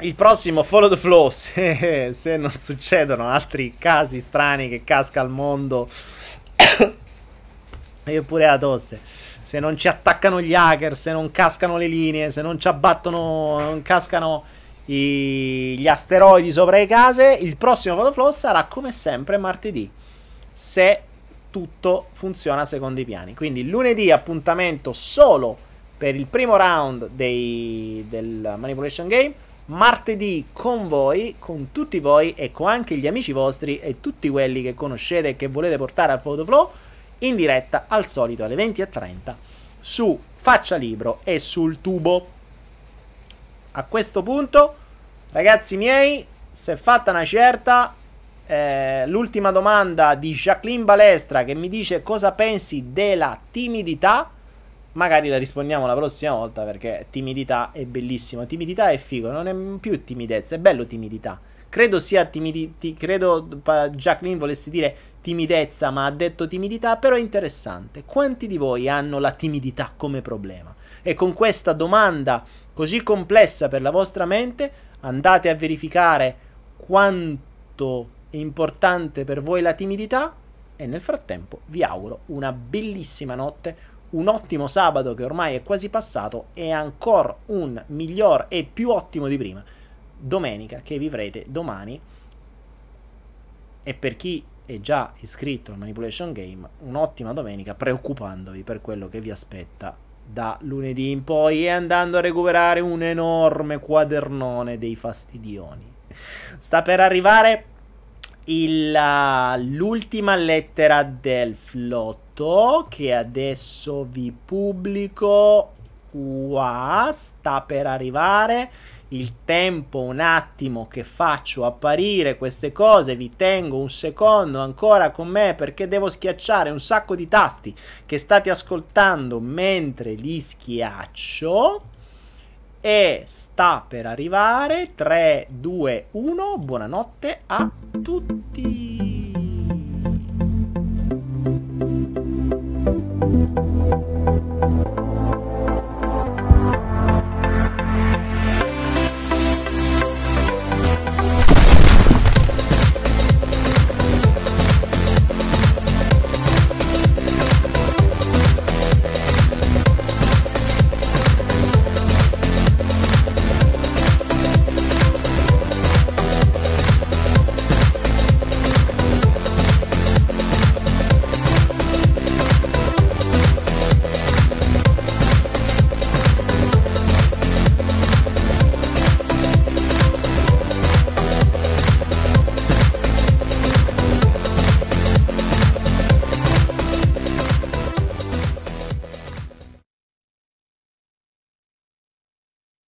A: il prossimo Follow the Flow, se, se non succedono altri casi strani che casca al mondo, io pure la tosse. Se non ci attaccano gli hacker, se non cascano le linee, se non ci abbattono, non cascano i, gli asteroidi sopra le case, il prossimo Follow the Flow sarà come sempre martedì. Se tutto funziona secondo i piani. Quindi lunedì appuntamento solo per il primo round dei, del Manipulation Game. Martedì con voi, con tutti voi e con anche gli amici vostri e tutti quelli che conoscete e che volete portare al Photoflow in diretta al solito alle 20.30 su Faccia Libro e sul tubo. A questo punto, ragazzi miei, se è fatta una certa, eh, l'ultima domanda di Jacqueline Balestra che mi dice cosa pensi della timidità. Magari la rispondiamo la prossima volta perché timidità è bellissimo. Timidità è figo, non è più timidezza, è bello timidità. Credo sia timidità, credo Jacqueline volesse dire timidezza, ma ha detto timidità, però è interessante. Quanti di voi hanno la timidità come problema? E con questa domanda così complessa per la vostra mente andate a verificare quanto è importante per voi la timidità e nel frattempo vi auguro una bellissima notte, un ottimo sabato che ormai è quasi passato e ancora un miglior e più ottimo di prima. Domenica che vivrete domani. E per chi è già iscritto al Manipulation Game un'ottima domenica preoccupandovi per quello che vi aspetta da lunedì in poi e andando a recuperare un enorme quadernone dei fastidioni. Sta per arrivare il, l'ultima lettera del flotto foto che adesso vi pubblico qua, sta per arrivare. Il tempo un attimo che faccio apparire queste cose, vi tengo un secondo ancora con me perché devo schiacciare un sacco di tasti che state ascoltando mentre li schiaccio. E sta per arrivare 3 2 1 buonanotte a tutti. Thank you.